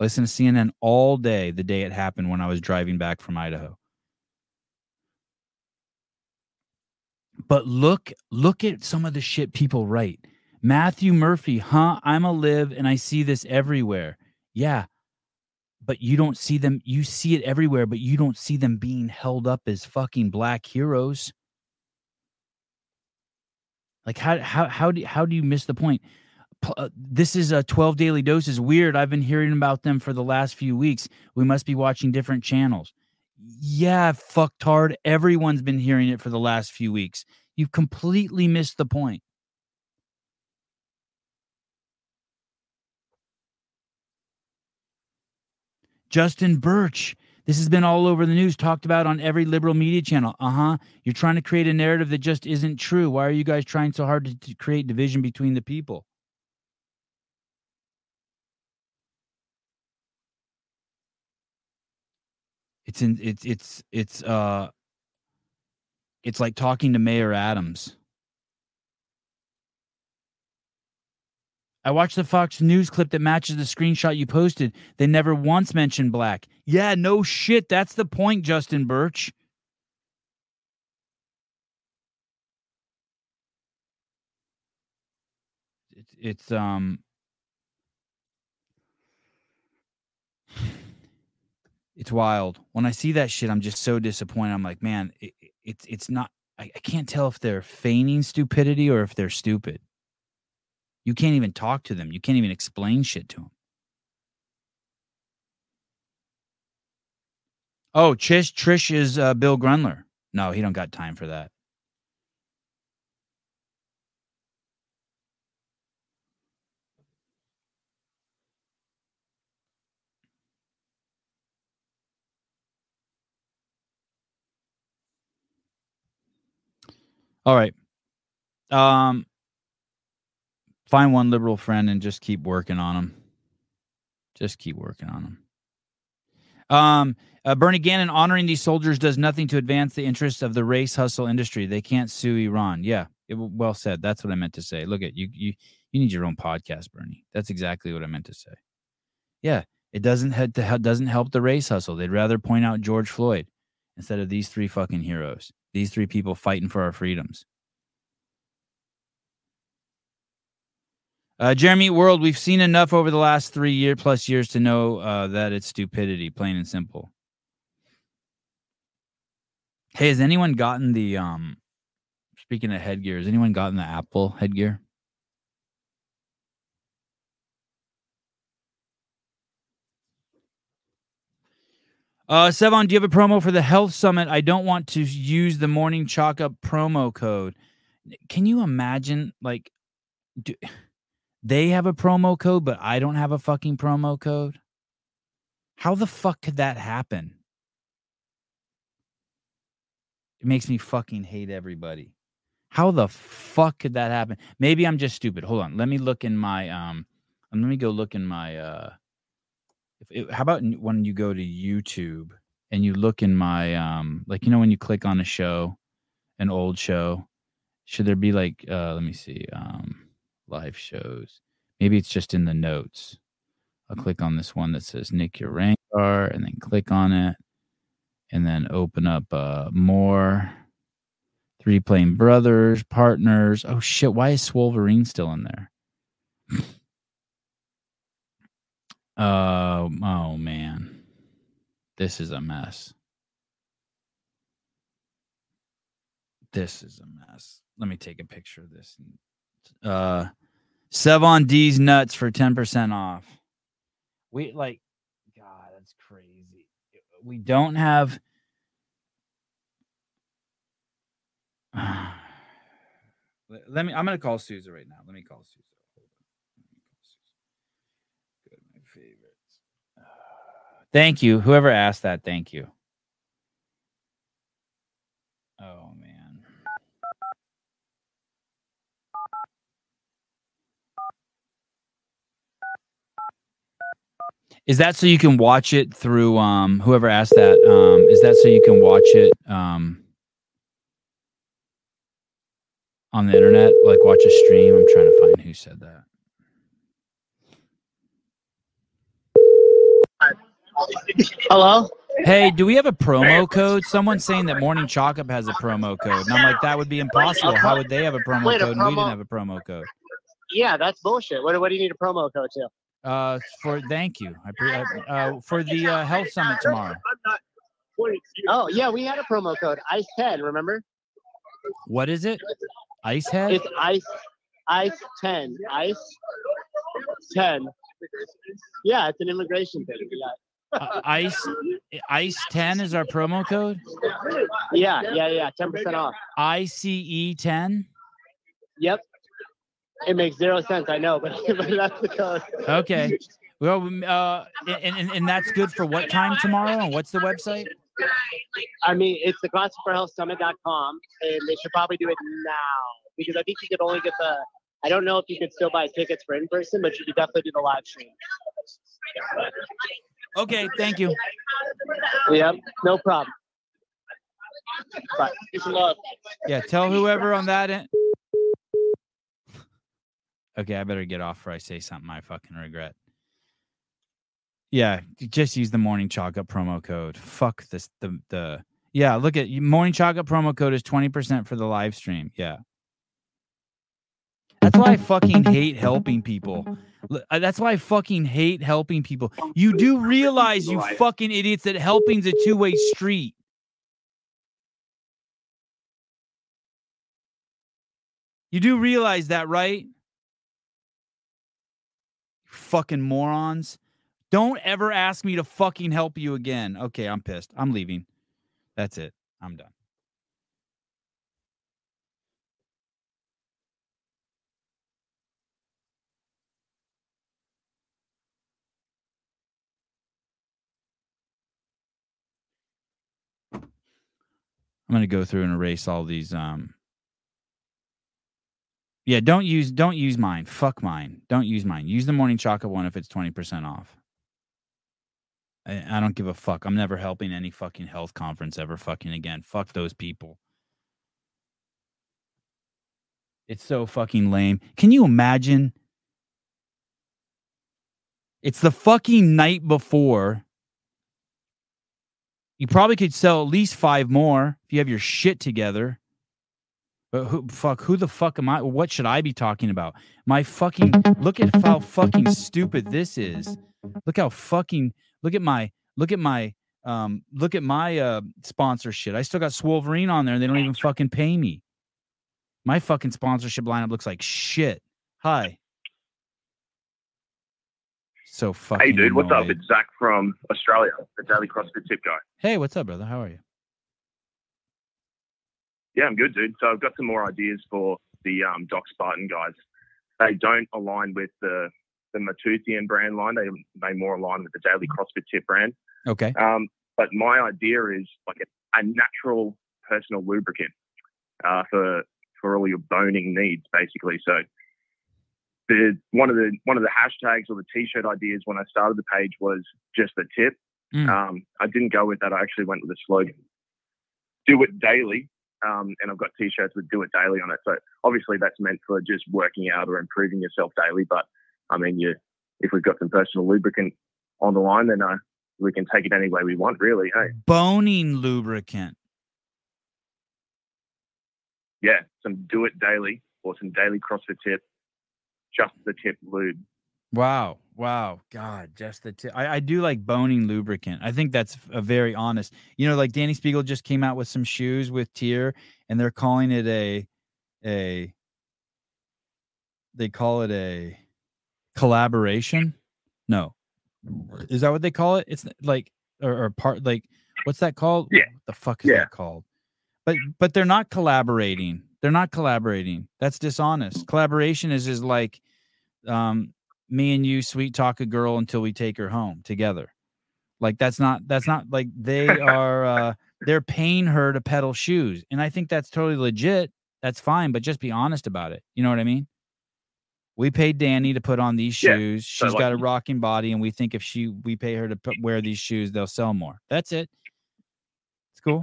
I listened to CNN all day the day it happened when I was driving back from Idaho. But look, look at some of the shit people write. Matthew Murphy, huh? I'm a live and I see this everywhere. Yeah. But you don't see them, you see it everywhere, but you don't see them being held up as fucking black heroes. Like how how how do how do you miss the point? Uh, this is a 12 daily doses. Weird. I've been hearing about them for the last few weeks. We must be watching different channels yeah, fucked fucktard. Everyone's been hearing it for the last few weeks. You've completely missed the point. Justin Birch. This has been all over the news, talked about on every liberal media channel. Uh huh. You're trying to create a narrative that just isn't true. Why are you guys trying so hard to, to create division between the people? It's in it's it's it's uh it's like talking to Mayor Adams. I watched the Fox News clip that matches the screenshot you posted. They never once mentioned black. Yeah, no shit. That's the point, Justin Birch. It's it's um It's wild. When I see that shit, I'm just so disappointed. I'm like, man, it, it's it's not. I, I can't tell if they're feigning stupidity or if they're stupid. You can't even talk to them. You can't even explain shit to them. Oh, Trish Trish is uh, Bill Grundler. No, he don't got time for that. All right. Um, find one liberal friend and just keep working on them. Just keep working on them. Um, uh, Bernie Gannon honoring these soldiers does nothing to advance the interests of the race hustle industry. They can't sue Iran. Yeah, it, well said. That's what I meant to say. Look at you. You you need your own podcast, Bernie. That's exactly what I meant to say. Yeah, it doesn't to, doesn't help the race hustle. They'd rather point out George Floyd instead of these three fucking heroes. These three people fighting for our freedoms. Uh, Jeremy World, we've seen enough over the last three year plus years to know uh, that it's stupidity, plain and simple. Hey, has anyone gotten the um? Speaking of headgear, has anyone gotten the Apple headgear? Uh, Sevan, do you have a promo for the health summit? I don't want to use the morning chalk up promo code. Can you imagine, like, do, They have a promo code, but I don't have a fucking promo code. How the fuck could that happen? It makes me fucking hate everybody. How the fuck could that happen? Maybe I'm just stupid. Hold on. Let me look in my um let me go look in my uh it, how about when you go to YouTube and you look in my um like you know when you click on a show, an old show, should there be like uh let me see um live shows. Maybe it's just in the notes. I'll click on this one that says Nick Urankar and then click on it and then open up uh more three playing brothers, partners. Oh shit, why is Swolverine still in there? Uh, oh man. This is a mess. This is a mess. Let me take a picture of this. Uh Sevan D's nuts for 10% off. We like God, that's crazy. We don't have let me I'm gonna call Sousa right now. Let me call Sousa. Hold on. Let me call Sousa. Go my favorites. Uh, thank you. Whoever asked that, thank you. Oh man. Is that so you can watch it through um whoever asked that um is that so you can watch it um on the internet like watch a stream I'm trying to find who said that Hello? Hey, do we have a promo code? Someone's saying that Morning Chalk Up has a promo code. And I'm like, that would be impossible. How would they have a promo Wait, a code and we promo- didn't have a promo code? Yeah, that's bullshit. What, what do you need a promo code to? Uh, for thank you. I, pre- uh, for the uh, health summit tomorrow. Oh, yeah, we had a promo code. Ice 10, remember? What is it? Ice head? It's Ice Ice 10. Ice 10. Yeah, it's an immigration thing. Uh, ice Ice 10 is our promo code. Yeah, yeah, yeah, yeah. 10% off. ICE 10. Yep. It makes zero sense, I know, but, but that's the code. Okay. Well, uh, and, and and that's good for what time tomorrow? And what's the website? I mean, it's the CrossFitForHealthSummit.com, and they should probably do it now because I think you could only get the. I don't know if you could still buy tickets for in person, but you could definitely do the live stream. Okay, thank you. Yep, no problem. Bye. Peace and love. Yeah, tell whoever on that end. Okay, I better get off before I say something I fucking regret. Yeah, just use the morning chalk up promo code. Fuck this. The the yeah. Look at morning chalk up promo code is twenty percent for the live stream. Yeah, that's why I fucking hate helping people. Uh, That's why I fucking hate helping people. You do realize, you fucking idiots, that helping's a two way street. You do realize that, right? Fucking morons. Don't ever ask me to fucking help you again. Okay, I'm pissed. I'm leaving. That's it. I'm done. I'm gonna go through and erase all these. Um, yeah, don't use don't use mine. Fuck mine. Don't use mine. Use the morning chocolate one if it's twenty percent off. I, I don't give a fuck. I'm never helping any fucking health conference ever fucking again. Fuck those people. It's so fucking lame. Can you imagine? It's the fucking night before. You probably could sell at least five more if you have your shit together. But who fuck who the fuck am I? What should I be talking about? My fucking look at how fucking stupid this is. Look how fucking look at my look at my um look at my uh sponsorship. I still got Swolverine on there and they don't even fucking pay me. My fucking sponsorship lineup looks like shit. Hi. So fucking Hey, dude, what's up? It's Zach from Australia, the Daily CrossFit Tip Guy. Hey, what's up, brother? How are you? Yeah, I'm good, dude. So I've got some more ideas for the um, Doc Spartan guys. they don't align with the the Matoothian brand line. They they more align with the Daily CrossFit Tip brand. Okay. Um, but my idea is like a, a natural personal lubricant uh, for for all your boning needs, basically. So the one of the one of the hashtags or the t-shirt ideas when I started the page was just the tip. Mm. Um, I didn't go with that. I actually went with the slogan: "Do it daily." Um, and I've got t-shirts with "Do it daily" on it. So obviously that's meant for just working out or improving yourself daily. But I mean, you if we've got some personal lubricant on the line, then uh, we can take it any way we want, really. Hey, Boning lubricant. yeah, some do it daily or some daily CrossFit tip, just the tip lube. Wow. Wow. God, just the tip. I, I do like boning lubricant. I think that's a very honest. You know, like Dani Speegle just came out with some shoes with TYR, and they're calling it a a they call it a collaboration. No. Is that what they call it? It's like or, or part like what's that called? Yeah. What the fuck is Yeah. that called? But but they're not collaborating. They're not collaborating. That's dishonest. Collaboration is is like um me and you sweet talk a girl until we take her home together. Like that's not that's not like they are uh they're paying her to pedal shoes. And I think that's totally legit. That's fine, but just be honest about it. You know what I mean? We paid Dani to put on these shoes. so, She's like- got a rocking body, and we think if she we pay her to put, wear these shoes, they'll sell more. That's it. It's cool.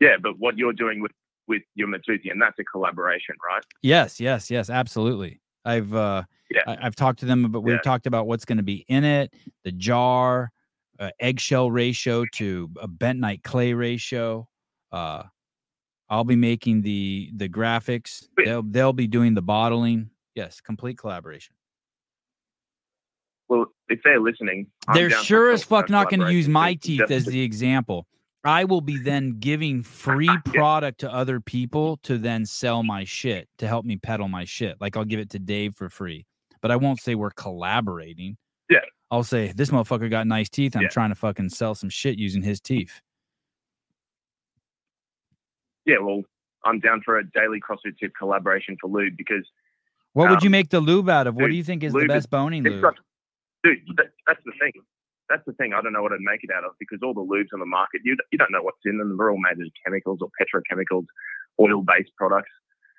Yeah, but what you're doing with with your Matoothian, that's a collaboration, right? Yes, yes, yes, absolutely. I've uh Yeah. I, I've talked to them about we've Yeah. talked about what's going to be in it, the jar, uh, eggshell ratio to a bentonite clay ratio. Uh I'll be making the the graphics. Wait. They'll they'll be doing the bottling. Yes, complete collaboration. Well, if they're listening, I'm They're sure as fuck not going to use my teeth as the example. I will be then giving free product to other people to then sell my shit to help me peddle my shit. Like I'll give it to Dave for free, but I won't say we're collaborating. Yeah. I'll say this motherfucker got nice teeth. I'm Yeah. trying to fucking sell some shit using his teeth. yeah, well, I'm down for a daily CrossFit tip collaboration for lube because, What would Um, you make the lube out of? What do you think is the is- best boning lube? dude, that, that's the thing. That's the thing. I don't know what I'd make it out of because all the lubes on the market, you, you don't know what's in them. They're all made of chemicals or petrochemicals, oil-based products.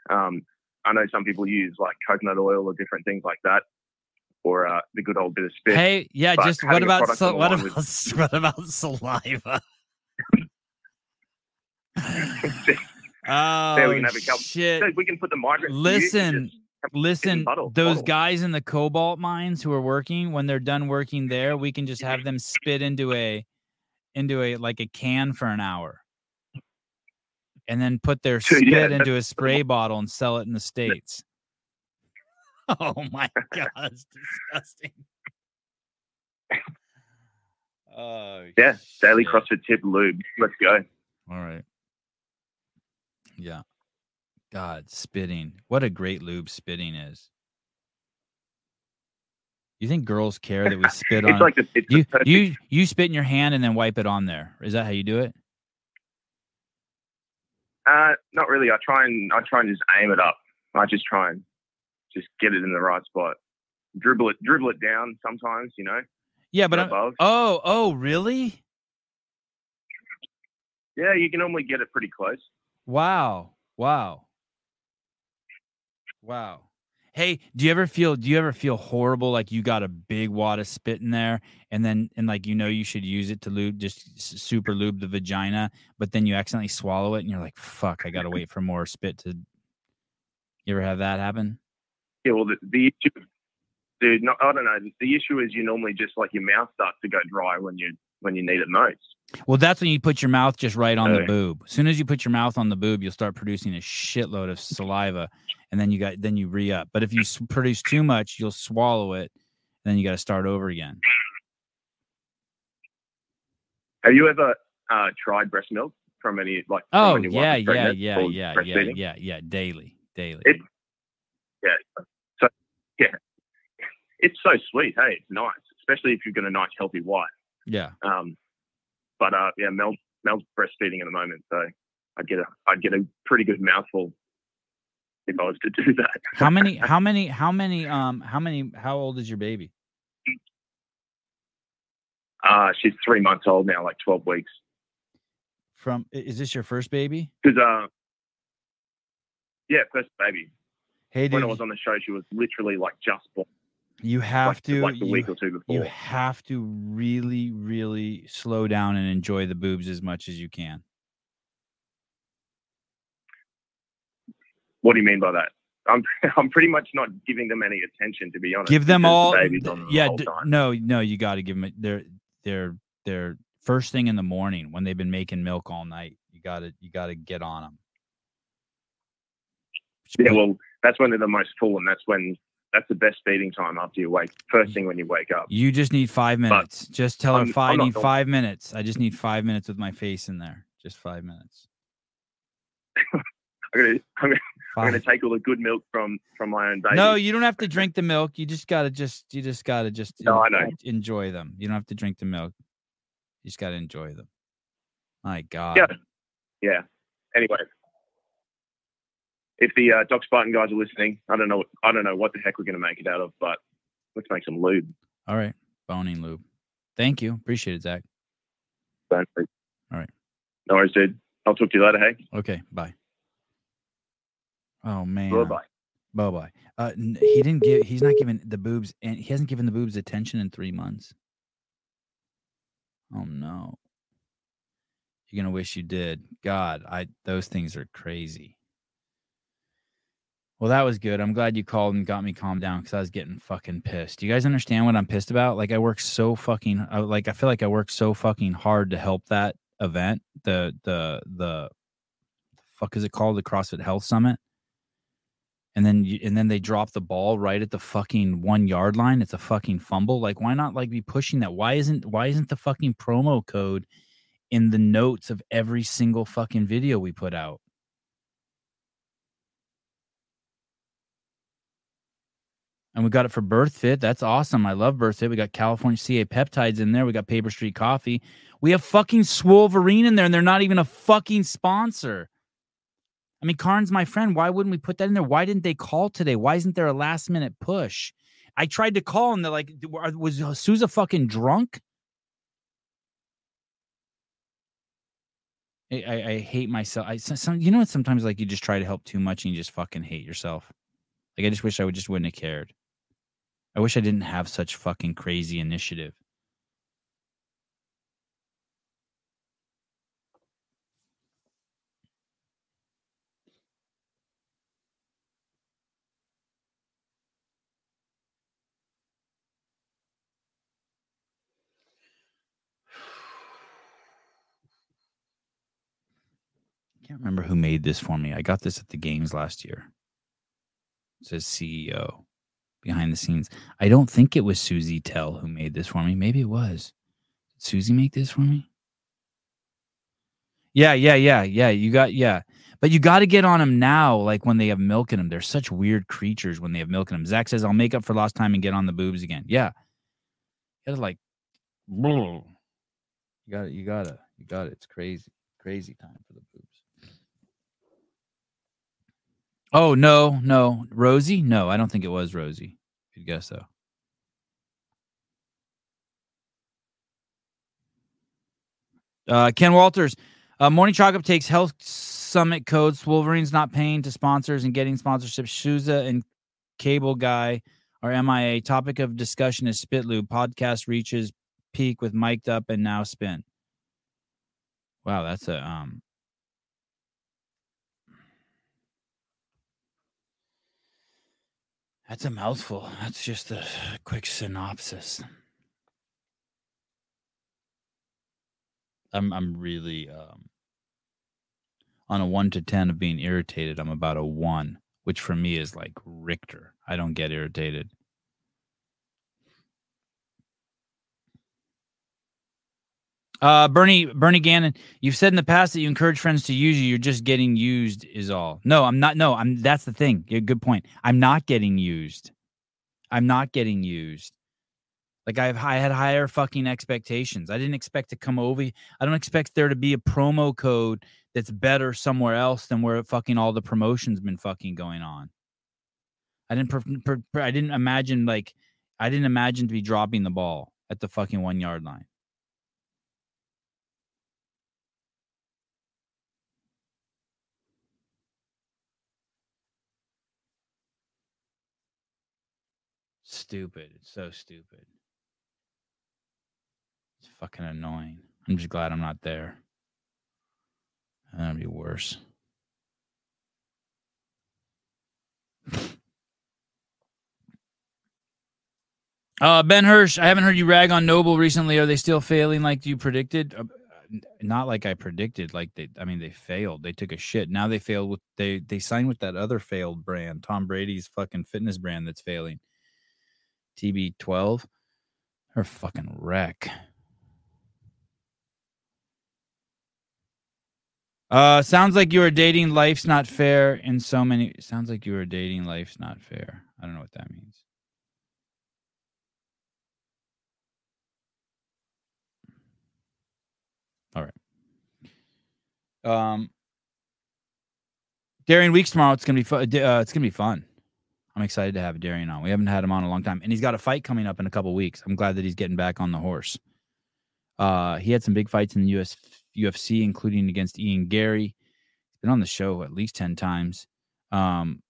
Um, I know some people use like coconut oil or different things like that, or uh, the good old bit of spit. Hey, yeah, but just what about what about with- what about saliva? oh There we can have a couple- shit! So we can put the migrant. Listen, Listen, those guys in the cobalt mines who are working, when they're done working there, we can just mm-hmm. have them spit into a into a like a can for an hour. And then put their spit yeah, into a spray bottle and sell it in the States. Oh my god, it's disgusting. Oh Yeah, daily shit. CrossFit tip lube. Let's go. All right. Yeah. God, spitting. What a great lube spitting is. You think girls care that we spit It's on like the you you you spit in your hand and then wipe it on there. Is that how you do it? Uh, not really. I try and I try and just aim it up. I just try and just get it in the right spot. Dribble it, dribble it down sometimes. You know, Yeah, but I'm, above. oh, oh, really? Yeah, you can normally get it pretty close. Wow. Wow. Wow. Hey, do you ever feel do you ever feel horrible like you got a big wad of spit in there and then and like you know you should use it to lube just super lube the vagina, but then you accidentally swallow it and you're like, fuck, I gotta wait for more spit to you ever have that happen? Yeah, well, the, the issue, no, I don't know. The issue is you normally just like your mouth starts to go dry when you when you need it most. Well, that's when you put your mouth just right on the boob. As soon as you put your mouth on the boob, you'll start producing a shitload of saliva, and then you got then you re up. But if you s- produce too much, you'll swallow it, and then you got to start over again. Have you ever uh, tried breast milk from any like? Oh yeah, yeah, yeah, yeah, yeah, yeah, yeah. Daily, daily. It- It's so sweet. Hey, it's nice, especially if you've got a nice healthy wife. Yeah. Um, but uh, yeah, Mel Mel's breastfeeding at the moment, so I'd get a I'd get a pretty good mouthful. if I was to do that. How many? How many? How many? Um, how many? How old is your baby? Uh, she's three months old now, like 12 weeks. From is this your first baby? Because, uh, yeah, first baby. Hey, When I was on the show, she was literally like just born, you have like, to. like the you, week or two before. you have to really, really slow down and enjoy the boobs as much as you can. What do you mean by that? I'm I'm pretty much not giving them any attention, to be honest. Give them the all. on them yeah, whole d- no, no, you got to give them. They're they're they're first thing in the morning when they've been making milk all night. You got to you got to get on them. Yeah, well, that's when they're the most full, and that's when that's the best feeding time after you wake. First thing when you wake up. You just need five minutes. Just tell her I'm- five. I I'm not need five minutes. I just need five minutes with my face in there. Just five minutes. I'm gonna, I'm gonna, I'm gonna take all the good milk from from my own baby. No, you don't have to drink the milk. You just gotta just you just gotta just No, en- I know. enjoy them. You don't have to drink the milk. You just gotta enjoy them. My God. Yeah. Yeah. Anyway, if the uh, Doc Spartan guys are listening, I don't know. I don't know what the heck we're gonna make it out of, but let's make some lube. All right. Boning lube. Thank you. Appreciate it, Zach. All right. No worries, dude. I'll talk to you later. Hey. Okay. Bye. Oh man. Bye bye. Bye bye. Uh, he didn't give. He's not giving the boobs, and he hasn't given the boobs attention in three months. Oh no. You're gonna wish you did. God, I those things are crazy. Well, that was good. I'm glad you called and got me calmed down because I was getting fucking pissed. Do you guys understand what I'm pissed about? Like I work so fucking. Like I feel like I work so fucking hard to help that event. The the the fuck is it called? The CrossFit Health Summit and then you, and then they drop the ball right at the fucking one yard line. It's a fucking fumble. Like, why not like be pushing that? Why isn't why isn't the fucking promo code in the notes of every single fucking video we put out? And we got it for Birth Fit. That's awesome. I love Birth Fit. We got California CA peptides in there. We got Paper Street Coffee. We have fucking Swolverine in there, and they're not even a fucking sponsor. I mean, Karn's my friend. Why wouldn't we put that in there? Why didn't they call today? Why isn't there a last minute push? I tried to call and they're like, was Souza fucking drunk? I, I, I hate myself. I some, you know what? Sometimes like you just try to help too much and you just fucking hate yourself. Like I just wish I would just wouldn't have cared. I wish I didn't have such fucking crazy initiative. Can't remember who made this for me. I got this at the games last year. It says CEO behind the scenes. I don't think it was Susie Tell who made this for me. Maybe it was. Did Susie make this for me? Yeah, yeah, yeah, yeah. You got yeah. But you got to get on them now, like when they have milk in them. They're such weird creatures when they have milk in them. Zach says, I'll make up for lost time and get on the boobs again. Yeah. You gotta like you got it, you gotta, you got it. It's crazy, crazy time for the boobs. Oh no, no, Rosie? No, I don't think it was Rosie. Good guess though. Uh, Ken Walters, uh, Morning Chalk takes Health Summit codes. Wolverine's not paying to sponsors and getting sponsorships. Shuza and Cable Guy are MIA. Topic of discussion is Spit Loop. Podcast reaches peak with mic'd up and now spin. Wow, that's a um. That's a mouthful. That's just a quick synopsis. I'm I'm really um on a one to ten of being irritated. I'm about a one, which for me is like Richter. I don't get irritated. Uh, Bernie Bernie Gannon, you've said in the past that you encourage friends to use you. You're just getting used, is all. No, I'm not. No, I'm. That's the thing. Yeah, good point. I'm not getting used. I'm not getting used. Like I've I had higher fucking expectations. I didn't expect to come over. I don't expect there to be a promo code that's better somewhere else than where fucking all the promotions been fucking going on. I didn't per, per, per, I didn't imagine like I didn't imagine to be dropping the ball at the fucking 1 yard line. Stupid. It's so stupid. It's fucking annoying. I'm just glad I'm not there. That'd be worse. Uh, ben Hirsch, I haven't heard you rag on NOBULL recently. Are they still failing like you predicted? Uh, not like I predicted. Like they, I mean, they failed. They took a shit. Now they failed with they they signed with that other failed brand, Tom Brady's fucking fitness brand that's failing. TB12, her fucking wreck. Uh, sounds like you are dating life's not fair in so many. Sounds like you are dating life's not fair. I don't know what that means. All right. Um, Darian Weeks tomorrow. It's gonna be fun. Uh, it's gonna be fun. I'm excited to have Darian on. We haven't had him on a long time, and he's got a fight coming up in a couple weeks. I'm glad that he's getting back on the horse. Uh, he had some big fights in the US UFC, including against Ian Garry. He's been on the show at least ten times. Um,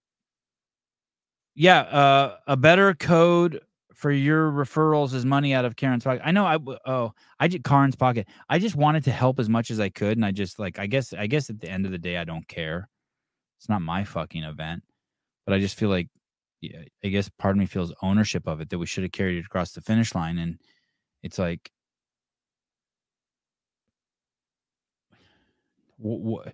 yeah, uh, a better code for your referrals is money out of Karen's pocket. I know. I oh, I did Karen's pocket. I just wanted to help as much as I could, and I just like. I guess. I guess at the end of the day, I don't care. It's not my fucking event, but I just feel like, I guess part of me feels ownership of it that we should have carried it across the finish line, and it's like, what?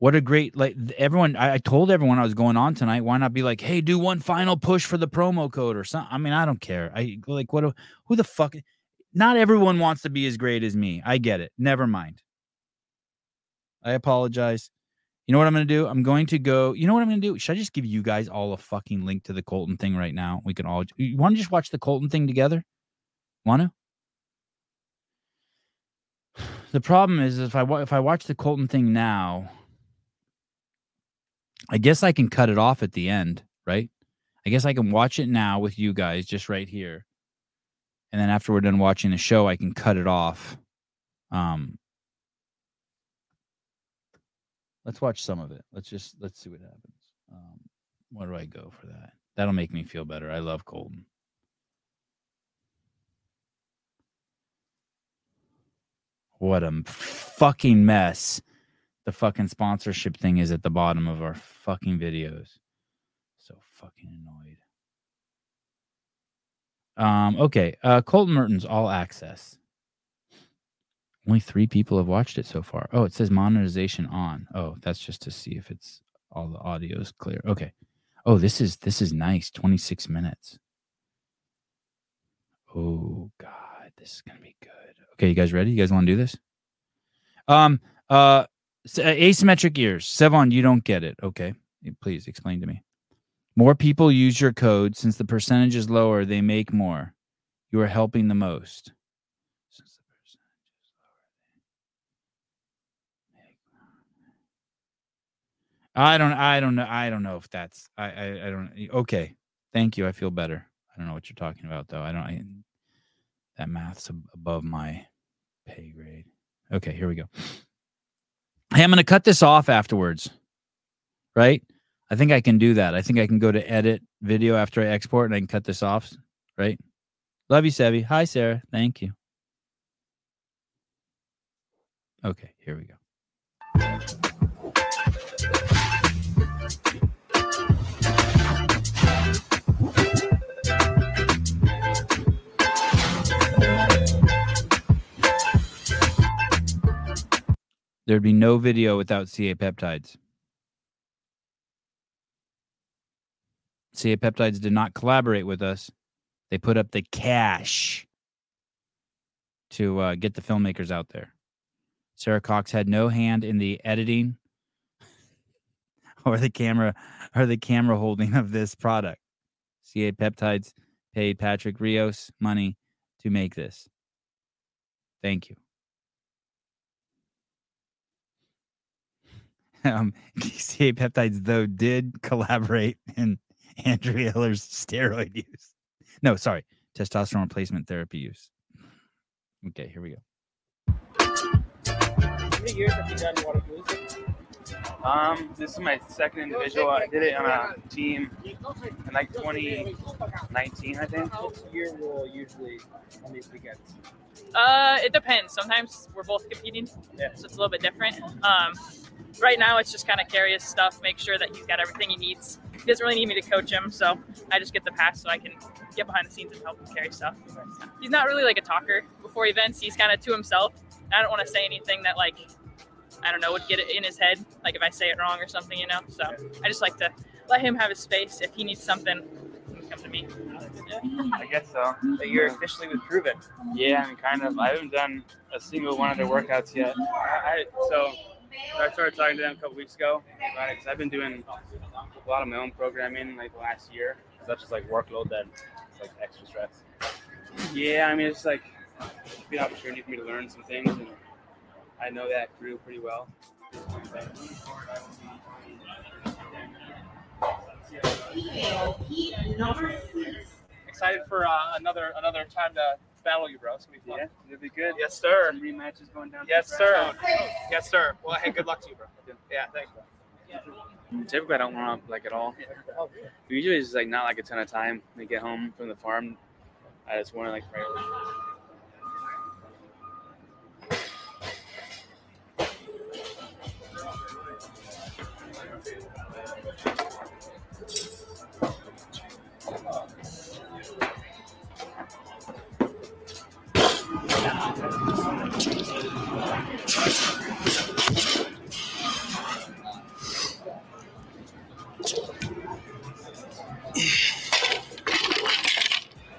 what a great like everyone I, I, told everyone i was going on tonight why not be like hey do one final push for the promo code or something i mean i don't care. I like what who the fuck not everyone wants to be as great as me. I get it. Never mind. I apologize you know what i'm gonna do i'm going to go you know what i'm gonna do should i just give you guys all a fucking link to the Colten thing right now we can all you want to just watch the Colten thing together want to the problem is if i if i watch the Colten thing now I guess I can cut it off at the end, right? I guess I can watch it now with you guys just right here. And then after we're done watching the show, I can cut it off. Um Let's watch some of it. Let's just let's see what happens. Um where do I go for that? That'll make me feel better. I love Colten. What a fucking mess the fucking sponsorship thing is at the bottom of our fucking videos. So fucking annoyed. Um, okay. Uh Colten Mertens all access. Only three people have watched it so far. Oh, it says monetization on. Oh, that's just to see if it's all the audio is clear. Okay. Oh, this is this is nice. 26 minutes. Oh God, this is gonna be good. Okay, you guys ready? You guys want to do this? Um uh uh, asymmetric ears. Sevan, you don't get it. Okay. Please explain to me. More people use your code. Since the percentage is lower, they make more. You are helping the most. Since the percentage is lower, I don't I don't know. I don't know if that's I I, I don't okay. Thank you. I feel better. I don't know what you're talking about though. I don't I, that math's above my pay grade. Okay, here we go. Hey, I'm going to cut this off afterwards. Right? I think I can do that. I think I can go to edit video after I export and I can cut this off. Right? Love you, Sevi. Hi, Sarah. Thank you. Okay, here we go. There'd be no video without CA peptides. CA peptides did not collaborate with us. They put up the cash to uh, get the filmmakers out there. Sarah Cox had no hand in the editing or the camera or the camera holding of this product. CA Peptides paid Patrick Rios money to make this. Thank you. Um, CA peptides though did collaborate in Andrew Hiller's steroid use. No, sorry, testosterone replacement therapy use. Okay, here we go. How many years have you done water blues? Um, this is my second individual. I did it on a team in like 2019, I think. What's your role usually on these weekends? Uh, it depends. Sometimes we're both competing, Yeah. so it's a little bit different. Um, right now, it's just kind of carry his stuff, make sure that he's got everything he needs. He doesn't really need me to coach him, so I just get the pass so I can get behind the scenes and help him carry stuff. He's not really like a talker before events. He's kind of to himself. I don't want to say anything that like I don't know would get it in his head, like if I say it wrong or something, you know. So I just like to let him have his space. If he needs something, he can come to me. I guess so. That you're officially with Proven. Yeah, I'm kind of. I haven't done a single one of their workouts yet. I, so I started talking to them a couple weeks ago about it because I've been doing a lot of my own programming like the last year. That's just like workload then. It's like extra stress. Yeah, I mean, it's like a an opportunity for me to learn some things, and I know that crew pretty well. Excited for uh, another another time to battle you, bro. It's gonna be fun. Yeah, it'll be good. Yes, sir. Some rematches going down. Yes, to sir. Yes, sir. Well, hey, good luck to you, bro. Yeah, thanks, bro. Typically, I don't warm up like at all. Usually, it's like not like a ton of time. When I get home from the farm, I just want to like pray.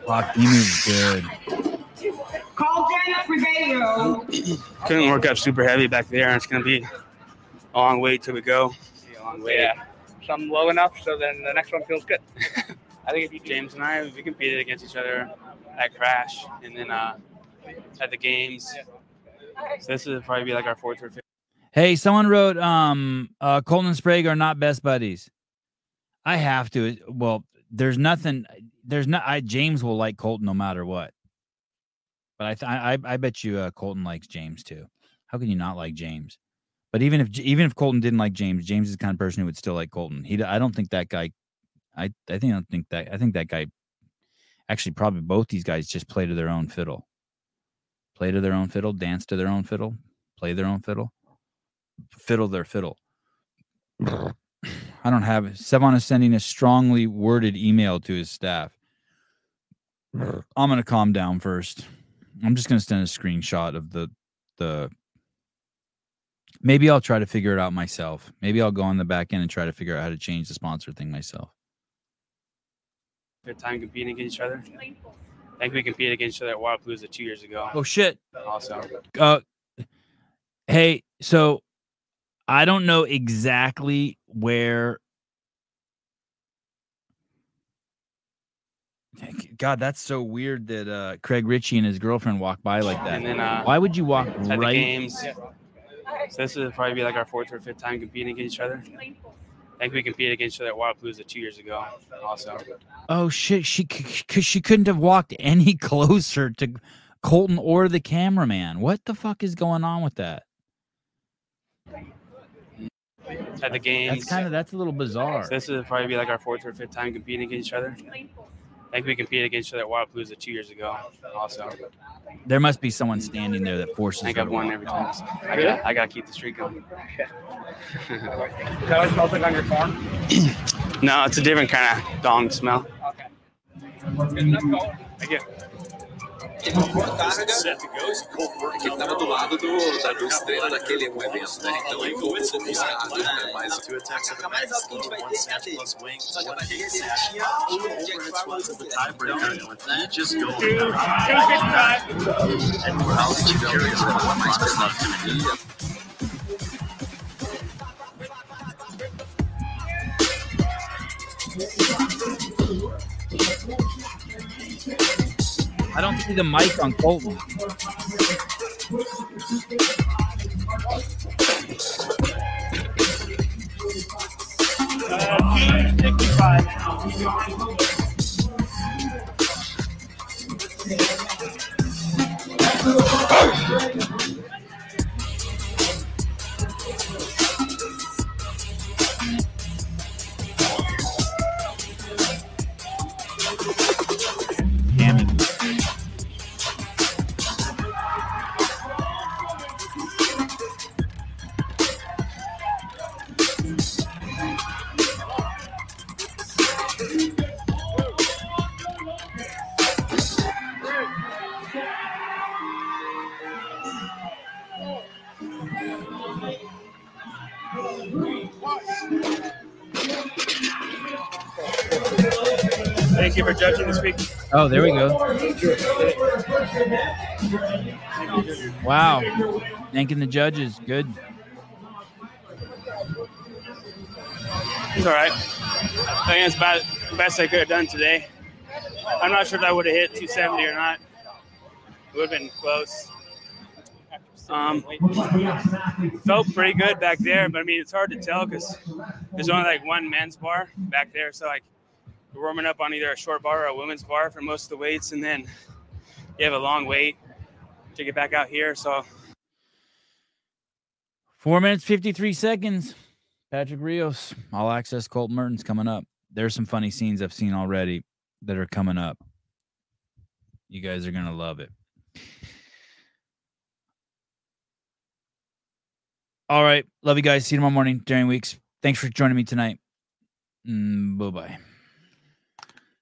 Fuck, he moves good. Call Janet Ribeiro. Couldn't work up super heavy back there. It's gonna be a long wait till we go. A long way. Yeah. Some low enough so then the next one feels good. I think if you James and I we competed against each other at Crash and then uh, at the games. So this would probably be like our fourth or fifth. Hey, someone wrote um uh Colten and Sprague are not best buddies. I have to. Well, there's nothing there's not I James will like Colten no matter what. But I th- I I bet you uh, Colten likes James too. How can you not like James? But even if even if Colten didn't like James, James is the kind of person who would still like Colten. He I don't think that guy I I think I don't think that I think that guy actually probably both these guys just play to their own fiddle. Play to their own fiddle, dance to their own fiddle, play their own fiddle fiddle their fiddle. I don't have it. Sevan is sending a strongly worded email to his staff. I'm gonna calm down first. I'm just gonna send a screenshot of the the. Maybe I'll try to figure it out myself. Maybe I'll go on the back end and try to figure out how to change the sponsor thing myself. fifth time competing against each other. I think we competed against each other at Wodapalooza two years ago. Oh shit! Also, Uh, hey, so I don't know exactly where. God, that's so weird that uh, Craig Richey and his girlfriend walk by like that. And then, uh, Why would you walk at the right? games. So this would probably be like our fourth or fifth time competing against each other. I think we competed against each other at Wodapalooza two years ago. Also, Oh shit! She because she couldn't have walked any closer to Colten or the cameraman. What the fuck is going on with that? at the games. That's kind of that's a little bizarre. So this would probably be like our fourth or fifth time competing against each other. I think we competed against each other at Wodapalooza two years ago. Also, There must be someone standing there that forces. I think her I've won every time. So I got I got to keep the streak going. Is that what it smells like on your farm? no, it's a different kind of dong smell. Okay. Let's go. Thank you. Que tava do lado do, da, do estrela daquele um evento, né? Então ele ficou um pouco ofuscado, né? Mas Two attacks of the max, each one snatch plus wing, one hit snatch, two over hits of the tiebreaker, and with that, just go. I don't see the mic on Colten. Uh, there we go. Wow. Thanking the judges. Good. It's all right. I think it's about the best I could have done today. I'm not sure if I would have hit 270 or not. It would have been close. Um, felt pretty good back there, but I mean, it's hard to tell because there's only like one men's bar back there. So, like, you're warming up on either a short bar or a women's bar for most of the weights, and then you have a long wait to get back out here. So, Four minutes, 53 seconds. Patrick Rios, all access Colt Mertens coming up. There's some funny scenes I've seen already that are coming up. You guys are to love it. All right. Love you guys. See you tomorrow morning Darian Weeks. Thanks for joining me tonight. Mm, bye bye.